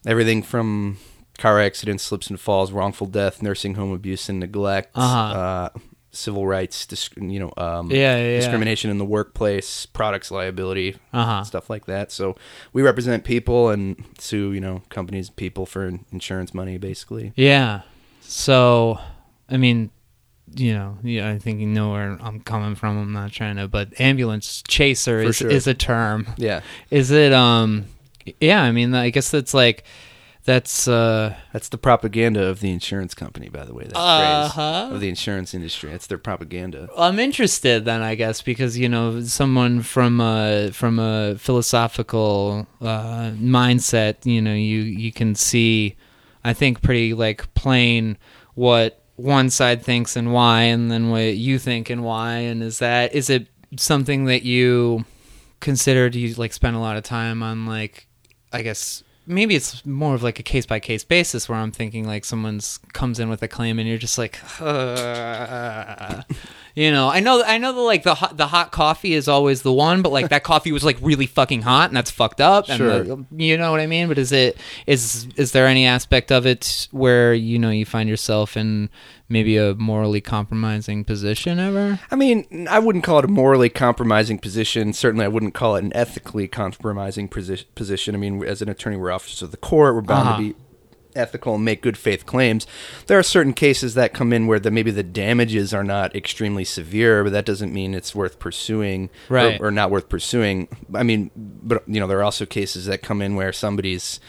everything from car accidents, slips and falls, wrongful death, nursing home abuse and neglect, Uh-huh. uh, civil rights, dis- you know, um, Yeah, yeah, yeah. discrimination in the workplace, products liability, Uh-huh. stuff like that. So we represent people and sue, you know, companies, and people for insurance money, basically. yeah. So, I mean, you know, yeah, I think you know where I'm coming from. I'm not trying to, but ambulance chaser For is sure. is a term. Yeah, Is it? Um, yeah. I mean, I guess that's like that's uh That's the propaganda of the insurance company, by the way. That Uh-huh. phrase of the insurance industry. That's their propaganda. I'm interested then, I guess, because you know, someone from a from a philosophical uh, mindset, you know, you you can see, I think, pretty like plain what one side thinks and why, and then what you think and why, and is that is it something that you consider? Do you like spend a lot of time on like, I guess. Maybe it's more of like a case by case basis where I'm thinking like someone's comes in with a claim and you're just like, uh, you know, I know, I know the like the hot, the hot coffee is always the one, but like that coffee was like really fucking hot and that's fucked up. And Sure. the- you know what I mean? But is it is is there any aspect of it where you know you find yourself in maybe a morally compromising position ever? I mean, I wouldn't call it a morally compromising position. Certainly, I wouldn't call it an ethically compromising posi- position. I mean, as an attorney, we're officers of the court. We're bound Uh-huh. to be ethical and make good faith claims. There are certain cases that come in where the maybe the damages are not extremely severe, but that doesn't mean it's worth pursuing or- or, not worth pursuing. I mean, but you know, there are also cases that come in where somebody's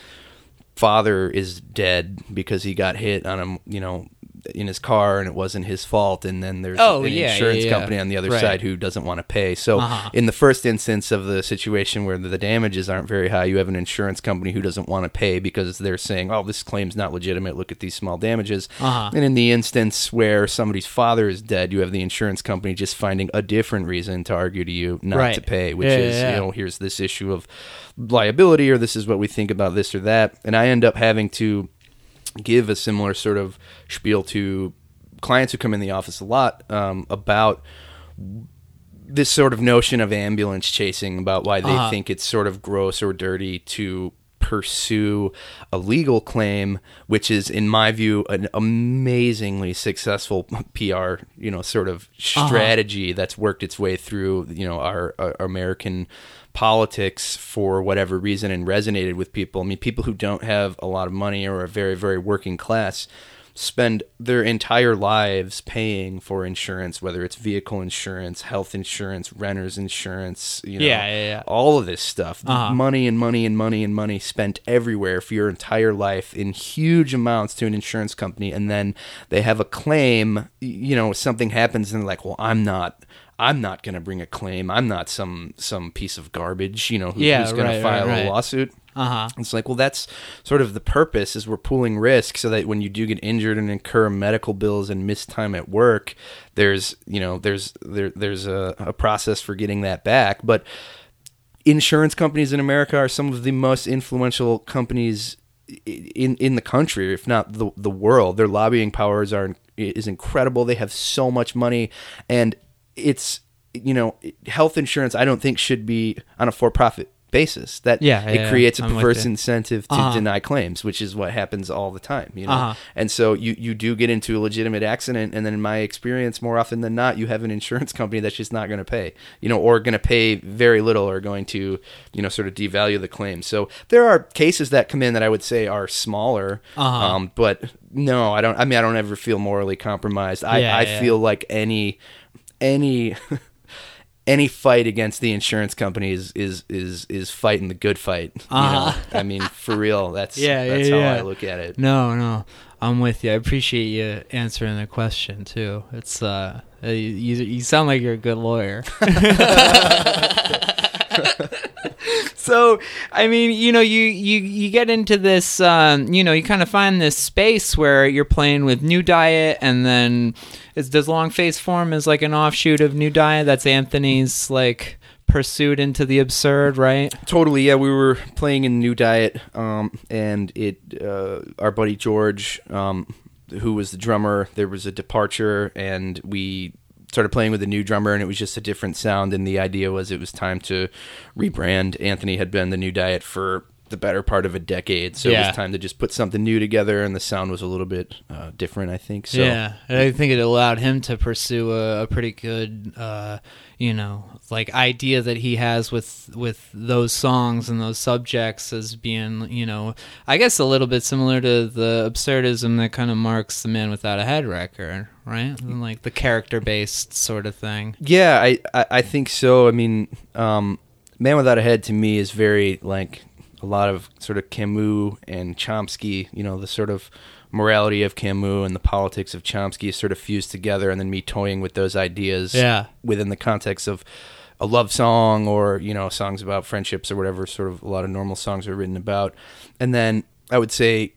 father is dead because he got hit on a you know in his car and it wasn't his fault and then there's Oh, an yeah, insurance yeah, yeah. company on the other Right. side who doesn't want to pay so Uh-huh. in the first instance of the situation where the damages aren't very high you have an insurance company who doesn't want to pay because they're saying oh this claim's not legitimate look at these small damages Uh-huh. and in the instance where somebody's father is dead you have the insurance company just finding a different reason to argue to you not Right. to pay which is you know here's this issue of liability or this is what we think about this or that and i end up having to give a similar sort of spiel to clients who come in the office a lot um, about this sort of notion of ambulance chasing about why they Uh-huh. think it's sort of gross or dirty to pursue a legal claim which is in my view an amazingly successful PR you know sort of strategy that's worked its way through you know our, our American politics for whatever reason and resonated with people I mean people who don't have a lot of money or are very very working class spend their entire lives paying for insurance, whether it's vehicle insurance, health insurance, renter's insurance, you know, Yeah, yeah, yeah. all of this stuff. Uh-huh. Money and money and money and money spent everywhere for your entire life in huge amounts to an insurance company. And then they have a claim, you know, something happens and they're like, well, I'm not. I'm not going to bring a claim. I'm not some some piece of garbage, you know, who, Yeah, who's going right, to file right. a lawsuit. Uh huh. It's like, well, that's sort of the purpose is we're pooling risk so that when you do get injured and incur medical bills and miss time at work, there's you know there's there there's a, a process for getting that back. But insurance companies in America are some of the most influential companies in in the country, if not the the world. Their lobbying powers are is incredible. They have so much money, and it's you know health insurance. I don't think should be on a for profit basis. That Yeah, it yeah, creates a I'm with perverse incentive to Uh-huh. deny claims, which is what happens all the time. You know, Uh-huh. and so you you do get into a legitimate accident, and then in my experience, more often than not, you have an insurance company that's just not going to pay, you know, or going to pay very little, or going to you know sort of devalue the claim. So there are cases that come in that I would say are smaller, Uh-huh. um, but no, I don't. I mean, I don't ever feel morally compromised. I I yeah. feel like any any. Any fight against the insurance companies is is is fighting the good fight. You Uh-huh. know? I mean, for real. That's Yeah, that's yeah, how yeah. I look at it. No, no, I'm with you. I appreciate you answering the question too. It's uh, you you sound like you're a good lawyer. so, I mean, you know, you you you get into this, um, you know, you kind of find this space where you're playing with New Diet, and then is does Long Face form as like an offshoot of New Diet? That's Anthony's like pursuit into the absurd, right? Totally, yeah. We were playing in New Diet, um, and it. Uh, our buddy George, um, who was the drummer, there was a departure, and we started playing with a new drummer, and it was just a different sound. And the idea was it was time to rebrand. Anthony had been the New Diet for the better part of a decade, so it was time to just put something new together, and the sound was a little bit uh, different, I think. So yeah, and I think it allowed him to pursue a, a pretty good, uh, you know, like idea that he has with with those songs and those subjects as being, you know, I guess a little bit similar to the absurdism that kind of marks the Man Without a Head record, right? And like the character based sort of thing. Yeah, I, I, I think so. I mean, um, Man Without a Head to me is very like a lot of sort of Camus and Chomsky, you know, the sort of morality of Camus and the politics of Chomsky sort of fused together, and then me toying with those ideas Yeah. within the context of a love song or, you know, songs about friendships or whatever, sort of a lot of normal songs are written about. And then I would say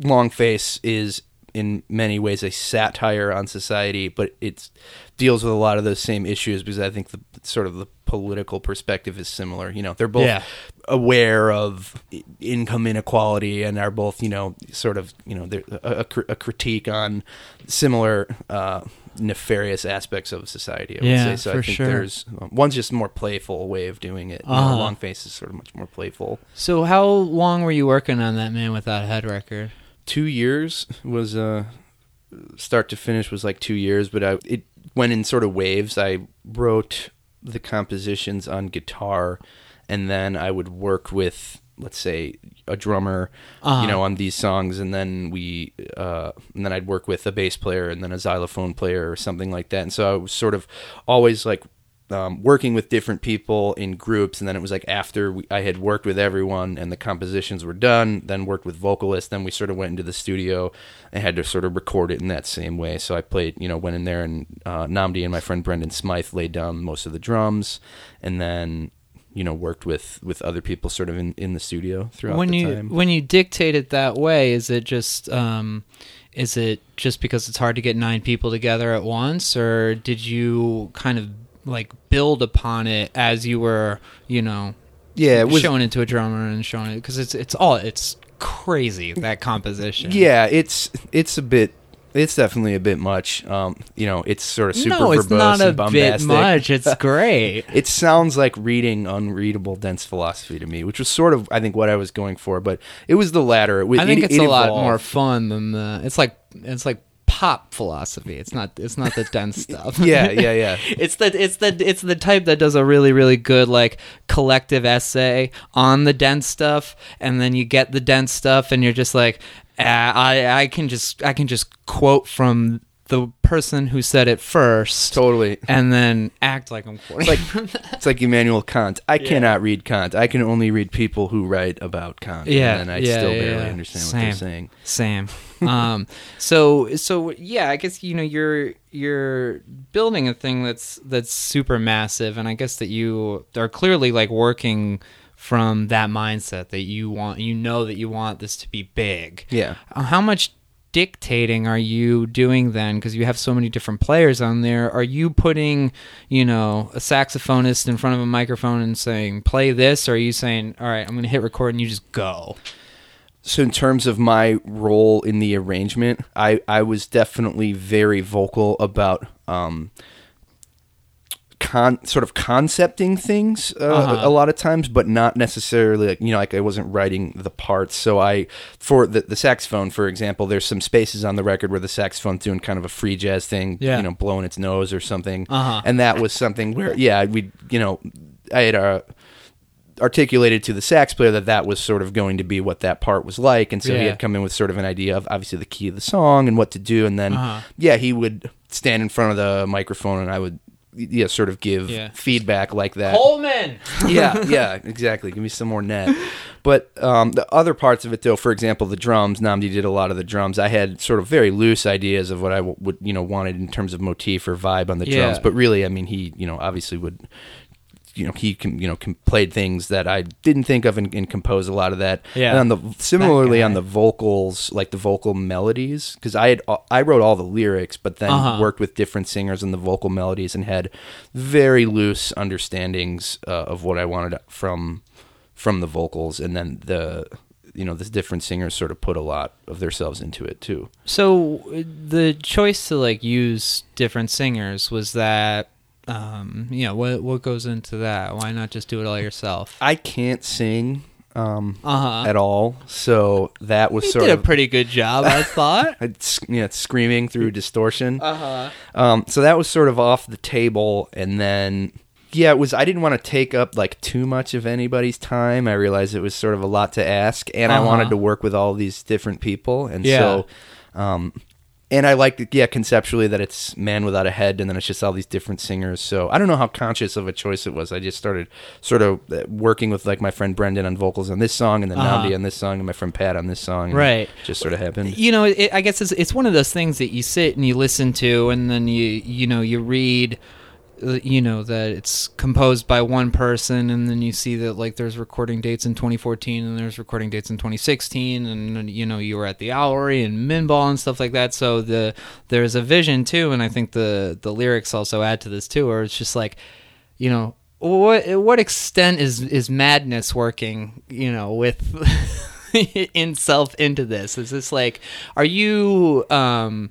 Long Face is in many ways a satire on society, but it deals with a lot of those same issues because I think the sort of the political perspective is similar. You know, they're both Yeah. aware of income inequality and are both, you know, sort of, you know, they're a, a, a critique on similar uh, nefarious aspects of society. I would Yeah, say so. for I think sure. there's one's just more playful way of doing it. Uh-huh. Long Face is sort of much more playful. So how long were you working on that Man Without a Head record? two years was uh start to finish was like two years but i it went in sort of waves i wrote the compositions on guitar and then i would work with let's say a drummer Uh-huh. you know on these songs and then we uh and then i'd work with a bass player and then a xylophone player or something like that and so i was sort of always like um, working with different people in groups, and then it was like after we, I had worked with everyone and the compositions were done, then worked with vocalists, then we sort of went into the studio and had to sort of record it in that same way. So I played, you know, went in there and uh, Nnamdi and my friend Brendan Smythe laid down most of the drums, and then you know worked with with other people sort of in, in the studio throughout when the you time. when you dictate it that way is it just um is it just because it's hard to get nine people together at once or did you kind of like build upon it as you were you know yeah, it was showing it to a drummer and showing it because it's it's all it's crazy that composition Yeah, it's it's a bit. It's definitely a bit much. Um, you know, it's sort of super no it's verbose not a and bit bombastic. much it's great It sounds like reading unreadable dense philosophy to me, which was sort of I think what I was going for, but it was the latter. It, i think it- it's it a lot evolved. more fun than the it's like it's like pop philosophy it's not it's not the dense stuff Yeah, yeah, yeah. it's the it's the it's the type that does a really really good like collective essay on the dense stuff and then you get the dense stuff and you're just like Uh, I I can just I can just quote from the person who said it first, Totally. and then act like I'm quoting. Like it's like Immanuel Kant. I cannot read Kant. I can only read people who write about Kant. Yeah, and I yeah, still yeah, barely yeah. understand what they're saying. Sam. Um, so so yeah, I guess you know you're you're building a thing that's that's super massive, and I guess that you are clearly like working from that mindset that you want you know that you want this to be big. Yeah. Uh, How much dictating are you doing then because you have so many different players on there are you putting you know a saxophonist in front of a microphone and saying play this or are you saying all right i'm gonna hit record and you just go So in terms of my role in the arrangement, I, I was definitely very vocal about um, con sort of concepting things uh, Uh-huh. a lot of times, but not necessarily like you know like I wasn't writing the parts. So I for the the saxophone, for example, there's some spaces on the record where the saxophone's doing kind of a free jazz thing, Yeah. you know, blowing its nose or something, Uh-huh. and that was something where yeah we you know I had a articulated to the sax player that that was sort of going to be what that part was like and so he had come in with sort of an idea of obviously the key of the song and what to do and then Uh-huh. yeah he would stand in front of the microphone and i would yeah sort of give Yeah. feedback like that. Coleman! Yeah yeah exactly. Give me some more net. But um, the other parts of it though for example the drums. Nnamdi did a lot of the drums. I had sort of very loose ideas of what i w- would you know wanted in terms of motif or vibe on the Yeah. drums. But really i mean he you know obviously would you know he can you know com- played things that I didn't think of and, and composed a lot of that. Yeah. And on the similarly on the vocals, like the vocal melodies, because I had I wrote all the lyrics, but then Uh-huh. worked with different singers on the vocal melodies and had very loose understandings uh, of what I wanted from from the vocals, and then the you know the different singers sort of put a lot of themselves into it too. So uh, the choice to like use different singers was that um you know what what goes into that why not just do it all yourself I can't sing um, uh-huh at all, so that was you sort did a pretty good job i thought I'd, s- yeah, screaming through distortion. uh-huh Um, so that was sort of off the table, and then yeah, it was. I didn't want to take up like too much of anybody's time. I realized it was sort of a lot to ask, and I Uh-huh. wanted to work with all these different people, and Yeah. so. Um, and I liked, it, yeah, conceptually that it's Man Without a Head, and then it's just all these different singers. So I don't know how conscious of a choice it was. I just started sort of uh, working with like my friend Brendan on vocals on this song, and then Uh-huh. Nnamdi on this song, and my friend Pat on this song. and Right. it Just sort of happened. you know it, i guess it's, it's one of those things that you sit and you listen to and then you you know you read you know that it's composed by one person and then you see that like there's recording dates in 2014 and there's recording dates in 2016 and you know you were at the Owlery and Minball and stuff like that. So the there's a vision too and I think the the lyrics also add to this too where it's just like you know what what extent is is madness working you know with in self into this? Is this like are you um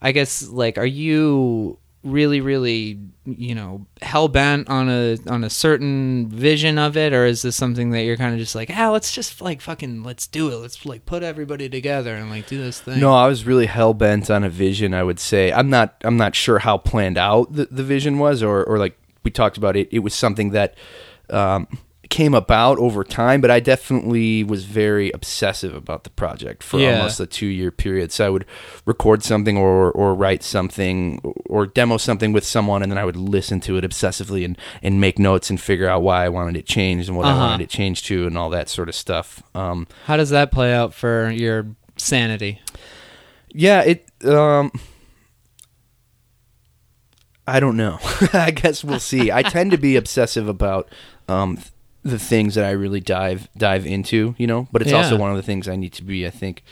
i guess like are you really really you know hell bent on a on a certain vision of it or is this something that you're kind of just like ah let's just like fucking let's do it let's like put everybody together and like do this thing No, I was really hell bent on a vision. I would say I'm not. I'm not sure how planned out the, the vision was, or or like we talked about it. It was something that um, came about over time, but I definitely was very obsessive about the project for Yeah. almost a two year period. So I would record something or or write something or demo something with someone, and then I would listen to it obsessively and and make notes and figure out why I wanted it changed and what Uh-huh. I wanted it changed to, and all that sort of stuff. Um, how does that play out for your sanity Yeah, it. Um, I don't know. I guess we'll see. I tend to be obsessive about um, the things that I really dive dive into, you know. But it's also one of the things I need to be. I think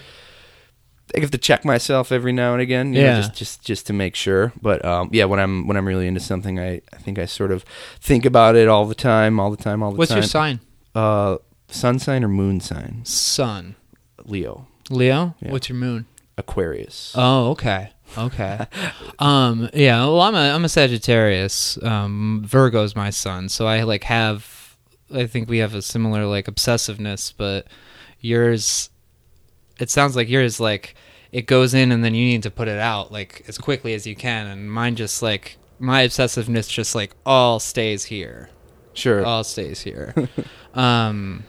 I have to check myself every now and again, you know, Yeah. just just just to make sure. But um, yeah, when I'm when I'm really into something, I I think I sort of think about it all the time, all the time, all the what's time. What's your sign Uh, sun sign or moon sign? sun Leo, leo Yeah. what's your moon Aquarius. Oh, okay. Okay. um, yeah, well I'm a I'm a Sagittarius. Um Virgo's my sun. So I like have I think we have a similar like obsessiveness, but yours it sounds like yours like it goes in and then you need to put it out like as quickly as you can and mine just like my obsessiveness just like all stays here. sure. All stays here. um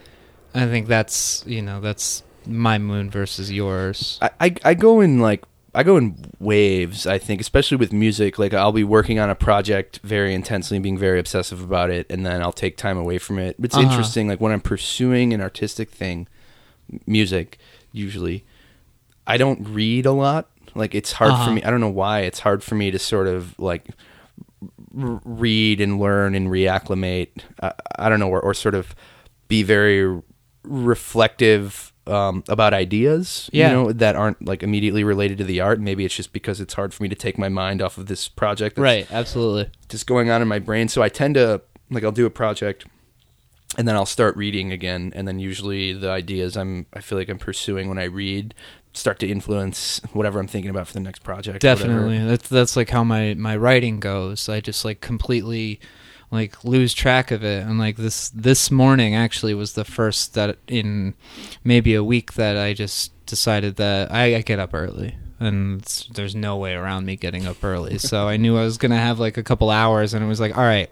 I think that's, you know, that's my moon versus yours. I, I I go in like I go in waves. I think, especially with music. Like I'll be working on a project very intensely and being very obsessive about it, and then I'll take time away from it. It's Uh-huh. interesting. Like when I'm pursuing an artistic thing, music usually, I don't read a lot. Like it's hard Uh-huh. for me. I don't know why. It's hard for me to sort of like r- read and learn and reacclimate. I, I don't know, or, or sort of be very reflective um, about ideas, Yeah. you know, that aren't like immediately related to the art. Maybe it's just because it's hard for me to take my mind off of this project Right, absolutely. just going on in my brain. So I tend to like I'll do a project and then I'll start reading again and then usually the ideas I'm I feel like I'm pursuing when I read start to influence whatever I'm thinking about for the next project. Definitely. That's that's like how my my writing goes. I just like completely like lose track of it and like this this morning actually was the first that in maybe a week that I just decided that I, I get up early and there's no way around me getting up early. so I knew I was going to have like a couple hours and it was like all right,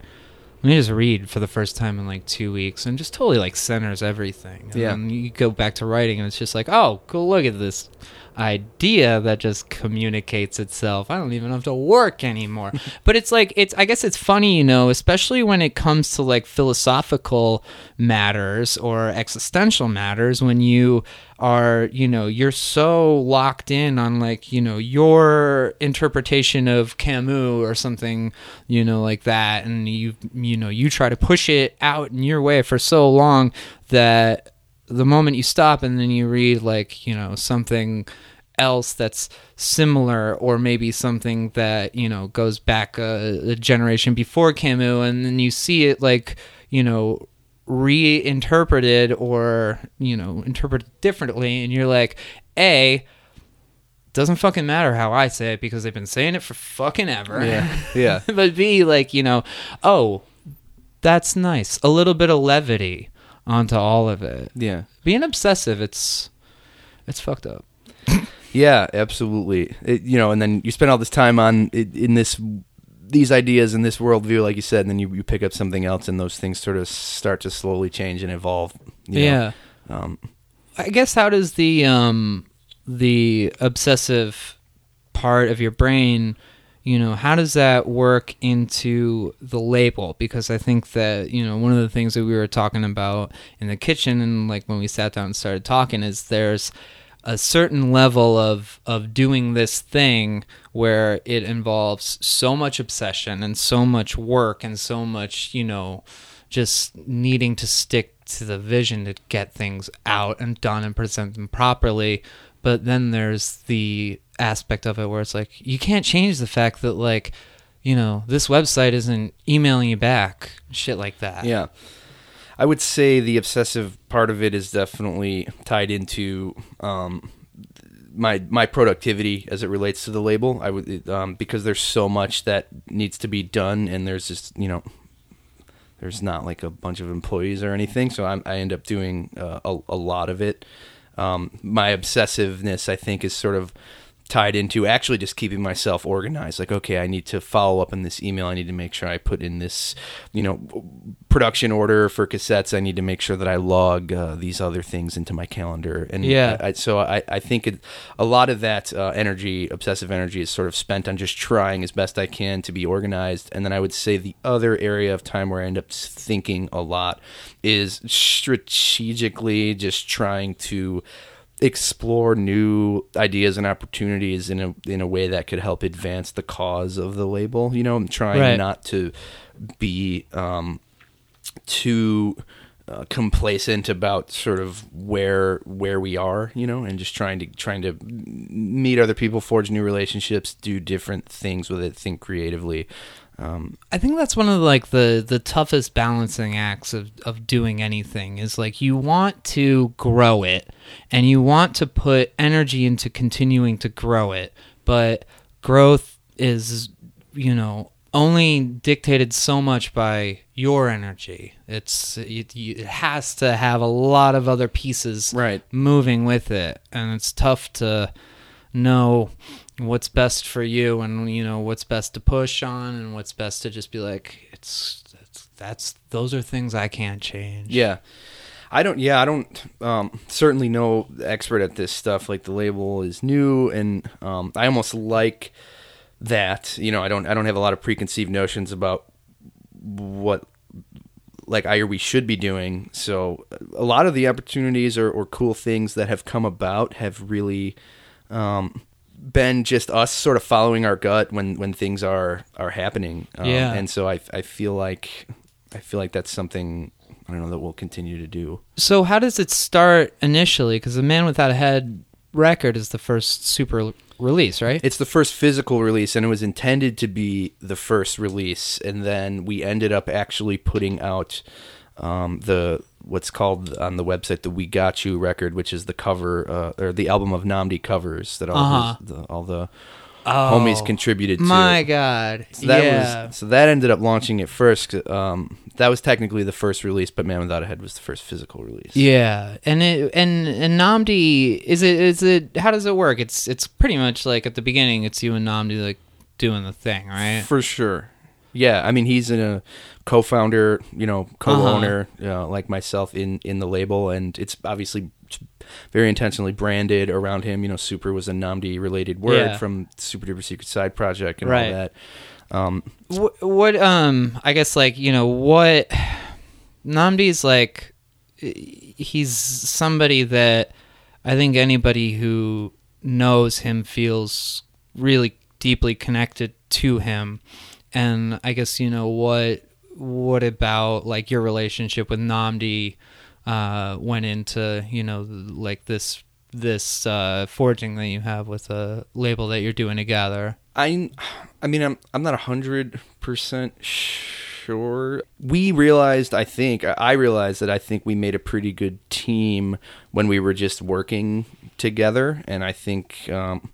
let me just read for the first time in like 2 weeks and just totally like centers everything. And Yeah. you go back to writing and it's just like, "Oh, cool, look at this idea that just communicates itself. I don't even have to work anymore. but it's like it's I guess it's funny, you know, especially when it comes to like philosophical matters or existential matters when you are, you know, you're so locked in on like, you know, your interpretation of Camus or something, you know, like that and you you know, you try to push it out in your way for so long that the moment you stop and then you read like you know something else that's similar or maybe something that you know goes back a, a generation before Camus and then you see it like you know reinterpreted or you know interpreted differently and you're like a doesn't fucking matter how I say it because they've been saying it for fucking ever Yeah. Yeah. but B, like, you know, oh, that's nice. A little bit of levity onto all of it. Yeah. Being obsessive, it's it's fucked up. Yeah, absolutely. It, you know, and then you spend all this time on it, in this these ideas in this worldview, like you said, and then you, you pick up something else, and those things sort of start to slowly change and evolve. you know? Yeah. Um, I guess how does the um the obsessive part of your brain, you know, how does that work into the label? Because I think that, you know, one of the things that we were talking about in the kitchen and like when we sat down and started talking is there's a certain level of of doing this thing where it involves so much obsession and so much work and so much, you know, just needing to stick to the vision to get things out and done and present them properly. But then there's the aspect of it where it's like you can't change the fact that like, you know, this website isn't emailing you back, shit like that. yeah. I would say the obsessive part of it is definitely tied into um, my my productivity as it relates to the label. I would um, because there's so much that needs to be done, and there's just you know there's not like a bunch of employees or anything, so I'm, I end up doing uh, a, a lot of it. Um, my obsessiveness, I think, is sort of tied into actually just keeping myself organized. Like, okay, I need to follow up on this email. I need to make sure I put in this, you know, production order for cassettes. I need to make sure that I log uh, these other things into my calendar. And Yeah. I, I, so I, I think it, a lot of that uh, energy, obsessive energy, is sort of spent on just trying as best I can to be organized. And then I would say the other area of time where I end up thinking a lot is strategically just trying to explore new ideas and opportunities in a in a way that could help advance the cause of the label. You know, I'm trying Right. not to be um, too uh, complacent about sort of where where we are, you know, and just trying to trying to meet other people, forge new relationships, do different things with it, think creatively. Um, I think that's one of like the the toughest balancing acts of of doing anything is like you want to grow it and you want to put energy into continuing to grow it, but growth is you know only dictated so much by your energy. It's it, it has to have a lot of other pieces Right. moving with it, and it's tough to know what's best for you and you know what's best to push on and what's best to just be like it's that's, that's those are things I can't change. Yeah. I don't. Yeah, I don't. Um, certainly no expert at this stuff. Like the label is new, and um, I almost like that. You know, I don't. I don't have a lot of preconceived notions about what like I or we should be doing. So a lot of the opportunities or, or cool things that have come about have really um, been just us sort of following our gut when when things are are happening. Um, Yeah. and so I I feel like I feel like that's something I don't know that we'll continue to do. So how does it start initially? Because the Man Without a Head record is the first Sooper release, right? It's the first physical release, and it was intended to be the first release, and then we ended up actually putting out um, the what's called on the website the "We Got You" record, which is the cover uh, or the album of Nnamdi covers that all Uh-huh. his, the, all the Oh, homies contributed to. My God, So that yeah. was so that ended up launching it first. Um, that was technically the first release, but Man Without a Head was the first physical release. Yeah, and it and and Nnamdi is it is it how does it work? It's it's pretty much like at the beginning, it's you and Nnamdi like doing the thing, right? For sure. Yeah, I mean he's a co-founder, you know, co-owner, you know, like myself in in the label, and it's obviously very intentionally branded around him. You know, Sooper was a Nnamdi related word Yeah. from Super Duper Secret Side Project and Right. all that. Um, What, what um I guess like you know what Nnamdi's like he's somebody that I think anybody who knows him feels really deeply connected to him and I guess you know what what about like your relationship with Nnamdi uh went into you know like this this uh forging that you have with a label that you're doing together I, I mean, I'm I'm not hundred percent sure. We realized, I think, I realized that I think we made a pretty good team when we were just working together, and I think, um,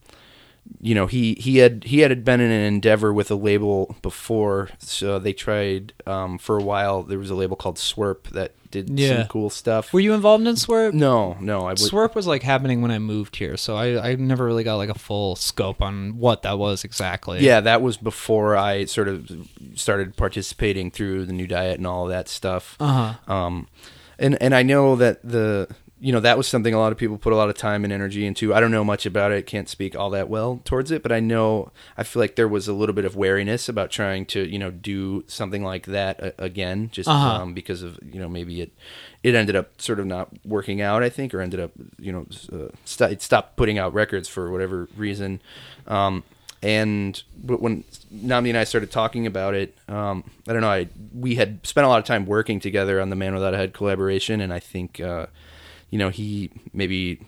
you know, he he had he had been in an endeavor with a label before, so they tried um, for a while. There was a label called Swerp that did Yeah. some cool stuff. Were you involved in Swerp? no, no, I. Swerp was like happening when I moved here, so I, I never really got like a full scope on what that was exactly. Yeah, that was before I sort of started participating through the New Diet and all of that stuff. Uh huh. Um, and and I know that the you know that was something a lot of people put a lot of time and energy into. I don't know much about it, can't speak all that well towards it, but I know I feel like there was a little bit of wariness about trying to you know do something like that again, just Uh-huh. um, because of you know maybe it it ended up sort of not working out, I think, or ended up you know uh, st- it stopped putting out records for whatever reason. Um, and but when Nnamdi and I started talking about it, um, I don't know. I we had spent a lot of time working together on the Man Without a Head collaboration, and I think uh, you know he maybe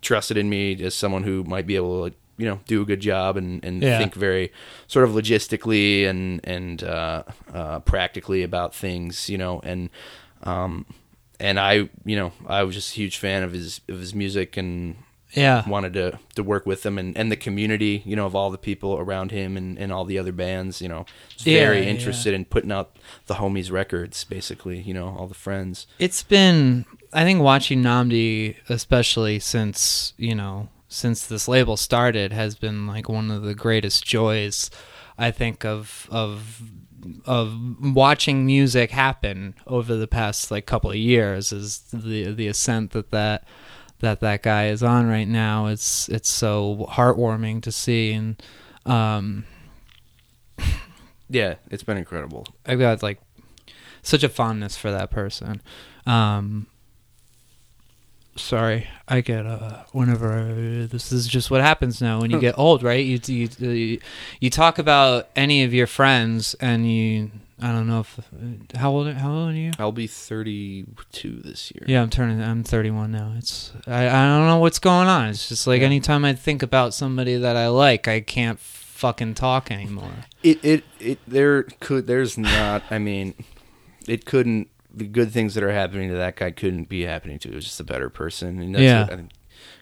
trusted in me as someone who might be able to you know do a good job and, and Yeah. think very sort of logistically and and uh, uh, practically about things, you know, and um, and I you know I was just a huge fan of his of his music and Yeah. wanted to to work with him and, and the community, you know, of all the people around him and, and all the other bands, you know, Yeah, very yeah. interested in putting out the homies records, basically, you know, all the friends. It's been I think watching Nnamdi, especially since you know since this label started, has been like one of the greatest joys. I think of of of watching music happen over the past like couple of years is the the ascent that that that that guy is on right now. It's it's so heartwarming to see and um Yeah, it's been incredible. I've got like such a fondness for that person. Um, sorry, I get uh, whenever uh, this is just what happens now when you get old, right? You you you, you talk about any of your friends, and you I don't know if how old how old are you? I'll be 32 this year. Yeah, I'm turning. I'm 31 now. It's I, I don't know what's going on. It's just like Yeah. anytime I think about somebody that I like, I can't fucking talk anymore. It, it, it, there could, there's not, I mean, it couldn't, the good things that are happening to that guy couldn't be happening to, just a better person. And that's Yeah. what I think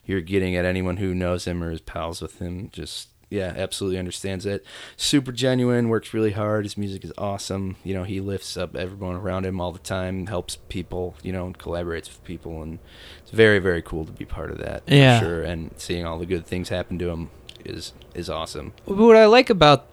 you're getting at anyone who knows him or is pals with him. Just, yeah, absolutely understands it. Super genuine, works really hard. His music is awesome. You know, he lifts up everyone around him all the time, helps people, you know, and collaborates with people. And it's very, very cool to be part of that. for Yeah. sure. And seeing all the good things happen to him is, is awesome. what I like about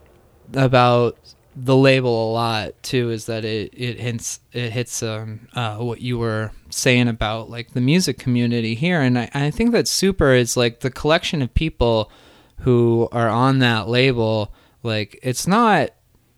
about the label a lot too is that it it hints it hits um uh, what you were saying about like the music community here, and I I think that Sooper is like the collection of people who are on that label. Like it's not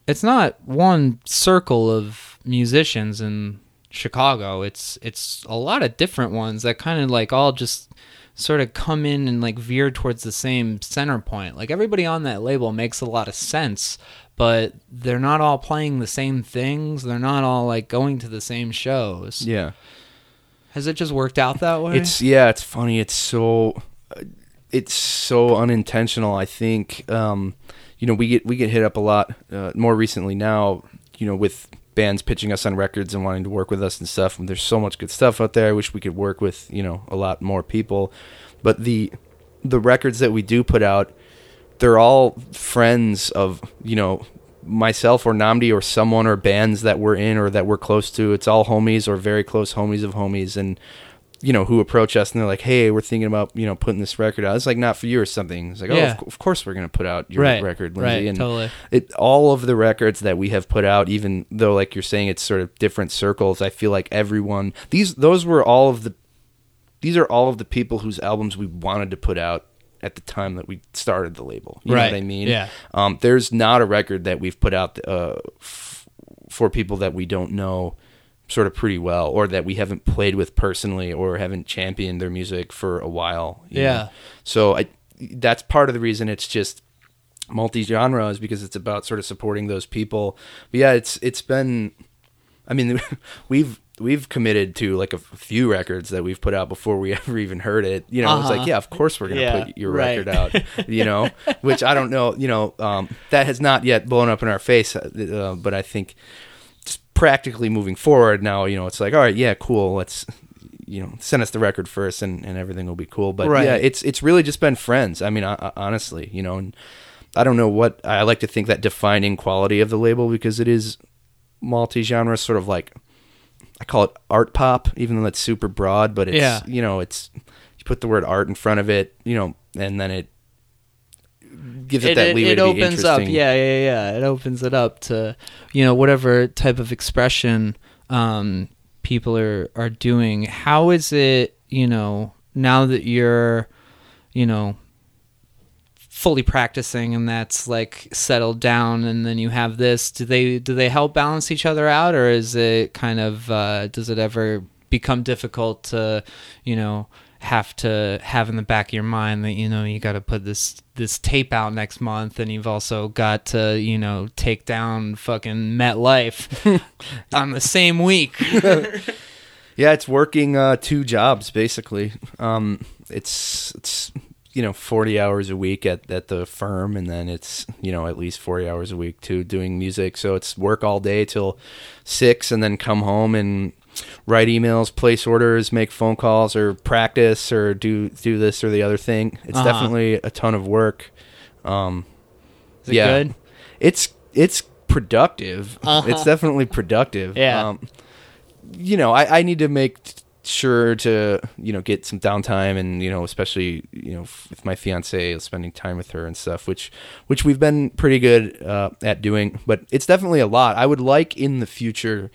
it's not one circle of musicians in Chicago. It's it's a lot of different ones that kind of like all just sort of come in and like veer towards the same center point. Like everybody on that label makes a lot of sense, but they're not all playing the same things. They're not all like going to the same shows. Yeah. Has it just worked out that way? It's yeah, it's funny. It's so uh, it's so unintentional. I think um, you know we get we get hit up a lot uh, more recently now. You know with bands pitching us on records and wanting to work with us and stuff. And there's so much good stuff out there. I wish we could work with you know a lot more people, but the the records that we do put out, they're all friends of you know myself or Nnamdi or someone or bands that we're in or that we're close to. It's all homies or very close homies of homies and you know who approach us and they're like, "Hey, we're thinking about you know putting this record out." It's like not for you or something. It's like, oh, Yeah. "Oh, of, of course we're gonna put out your Right, record, Lindsay." right, and totally. it all of the records that we have put out, even though like you're saying it's sort of different circles. I feel like everyone these those were all of the these are all of the people whose albums we wanted to put out at the time that we started the label. You know Right, what I mean? yeah. Um, there's not a record that we've put out uh, f- for people that we don't know sort of pretty well or that we haven't played with personally or haven't championed their music for a while. Yeah. know? So I that's part of the reason it's just multi-genre is because it's about sort of supporting those people. But yeah, it's it's been I mean we've we've committed to like a few records that we've put out before we ever even heard it. You know, it's Uh-huh. like, yeah, of course we're going to Yeah, put your right. record out, you know, which I don't know, you know, um, that has not yet blown up in our face, uh, but I think just practically moving forward now, you know, it's like, all right, yeah, cool, let's you know, send us the record first and, and everything will be cool. But Right. yeah, it's it's really just been friends. I mean, I, I- honestly, you know, and I don't know what I like to think that defining quality of the label because it is multi-genre, sort of like I call it art pop, even though that's super broad. But it's Yeah. you know, it's you put the word art in front of it, you know, and then it gives it, that leeway it to be opens up yeah yeah yeah it opens it up to you know whatever type of expression um people are are doing how is it you know now that you're you know fully practicing and that's like settled down and then you have this do they do they help balance each other out or is it kind of uh does it ever become difficult to you know have to have in the back of your mind that you know you got to put this this tape out next month and you've also got to you know take down fucking MetLife on the same week Yeah, it's working uh, two jobs basically. Um, it's it's you know forty hours a week at at the firm, and then it's you know at least forty hours a week too doing music. So it's work all day till six, and then come home and write emails, place orders, make phone calls, or practice, or do do this or the other thing. It's Uh-huh. definitely a ton of work. Um, is it Yeah. good it's it's productive. Uh-huh. It's definitely productive. Yeah. Um, you know, I, I need to make sure to you know get some downtime and you know especially you know with my fiance spending time with her and stuff which which we've been pretty good uh, at doing but it's definitely a lot i would like in the future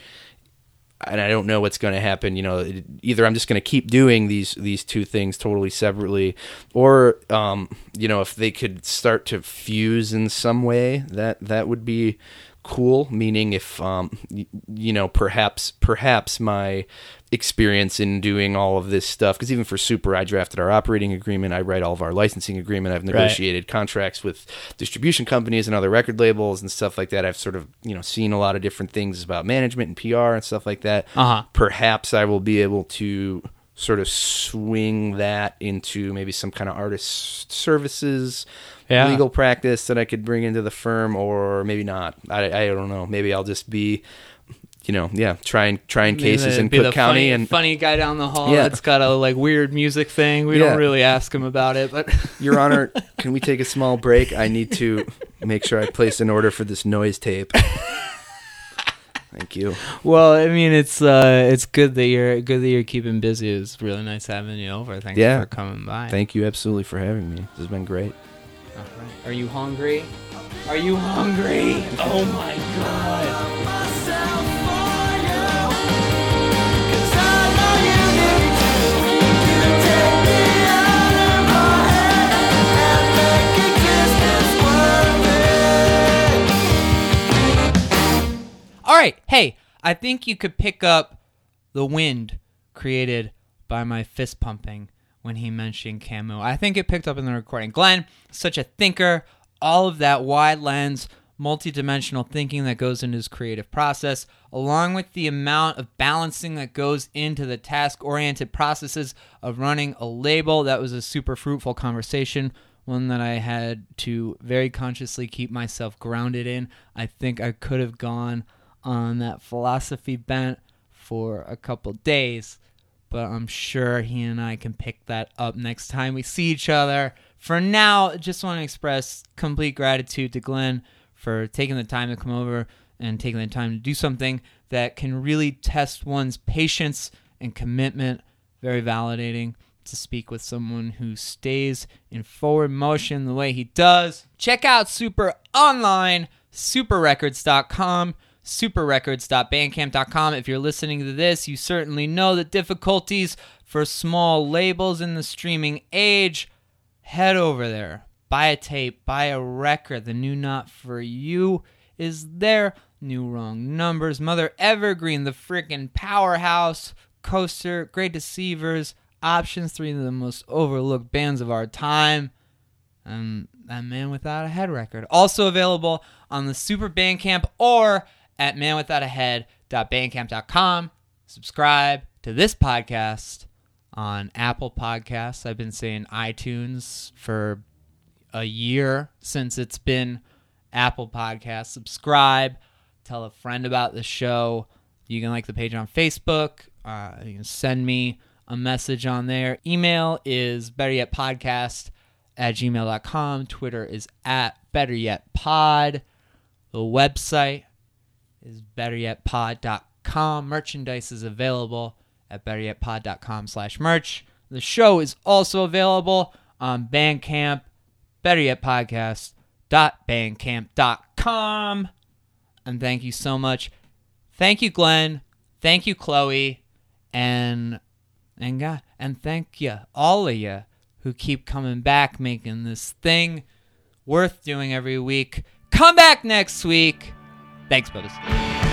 and I don't know what's going to happen. You know, either I'm just going to keep doing these these two things totally separately, or um, you know, if they could start to fuse in some way, that that would be cool. Meaning, if um, you know, perhaps perhaps my experience in doing all of this stuff, because even for Sooper, I drafted our operating agreement, I write all of our licensing agreement, I've negotiated contracts with distribution companies and other record labels and stuff like that. I've sort of you know seen a lot of different things about management and PR and stuff like that. Uh-huh. Perhaps I will be able to sort of swing that into maybe some kind of artist services Yeah. legal practice that I could bring into the firm, or maybe not. I, I don't know. Maybe I'll just be. You know, yeah, trying trying cases in Be Cook County funny, and funny guy down the hall Yeah. that's got a like weird music thing. We Yeah. don't really ask him about it, but Your Honor, can we take a small break? I need to make sure I place an order for this noise tape. Thank you. well, I mean, it's uh, it's good that you're good that you're keeping busy. It's really nice having you over. Thanks Yeah. for coming by. Thank you absolutely for having me. This has been great. Alright. Are you hungry? Are you hungry? Oh my god. All right, hey, I think you could pick up the wind created by my fist pumping when he mentioned Camus. I think it picked up in the recording. Glenn, such a thinker, all of that wide lens, multidimensional thinking that goes into his creative process, along with the amount of balancing that goes into the task oriented processes of running a label. That was a super fruitful conversation one that I had to very consciously keep myself grounded in. I think I could have gone on that philosophy bent for a couple days, but I'm sure he and I can pick that up next time we see each other. For now, just want to express complete gratitude to Glenn for taking the time to come over and taking the time to do something that can really test one's patience and commitment. Very validating to speak with someone who stays in forward motion the way he does. Check out Sooper online, sooperrecords.com, sooperrecords.bandcamp.com. If you're listening to this, you certainly know the difficulties for small labels in the streaming age. Head over there, buy a tape, buy a record. The new Not For You is there. New Wrong Numbers, Mother Evergreen, the freaking powerhouse, Coaster, Great Deceivers, Options, three of the most overlooked bands of our time. And that Man Without a Head record. Also available on the Sooper Bandcamp or at manwithoutahead.bandcamp.com. Subscribe to this podcast on Apple Podcasts. I've been saying iTunes for a year since it's been Apple Podcasts. Subscribe, tell a friend about the show. You can like the page on Facebook. Uh, you can send me a message on there. Email is better yet podcast at gmail.com. Twitter is at better yet pod. The website is betteryetpod.com. Merchandise is available at betteryetpod.com slash merch. The show is also available on Bandcamp, betteryetpodcast.bandcamp.com. And thank you so much. Thank you, Glenn. Thank you, Chloe. And and God, and thank you, all of you who keep coming back, making this thing worth doing every week. Come back next week. Thanks, Bubbles.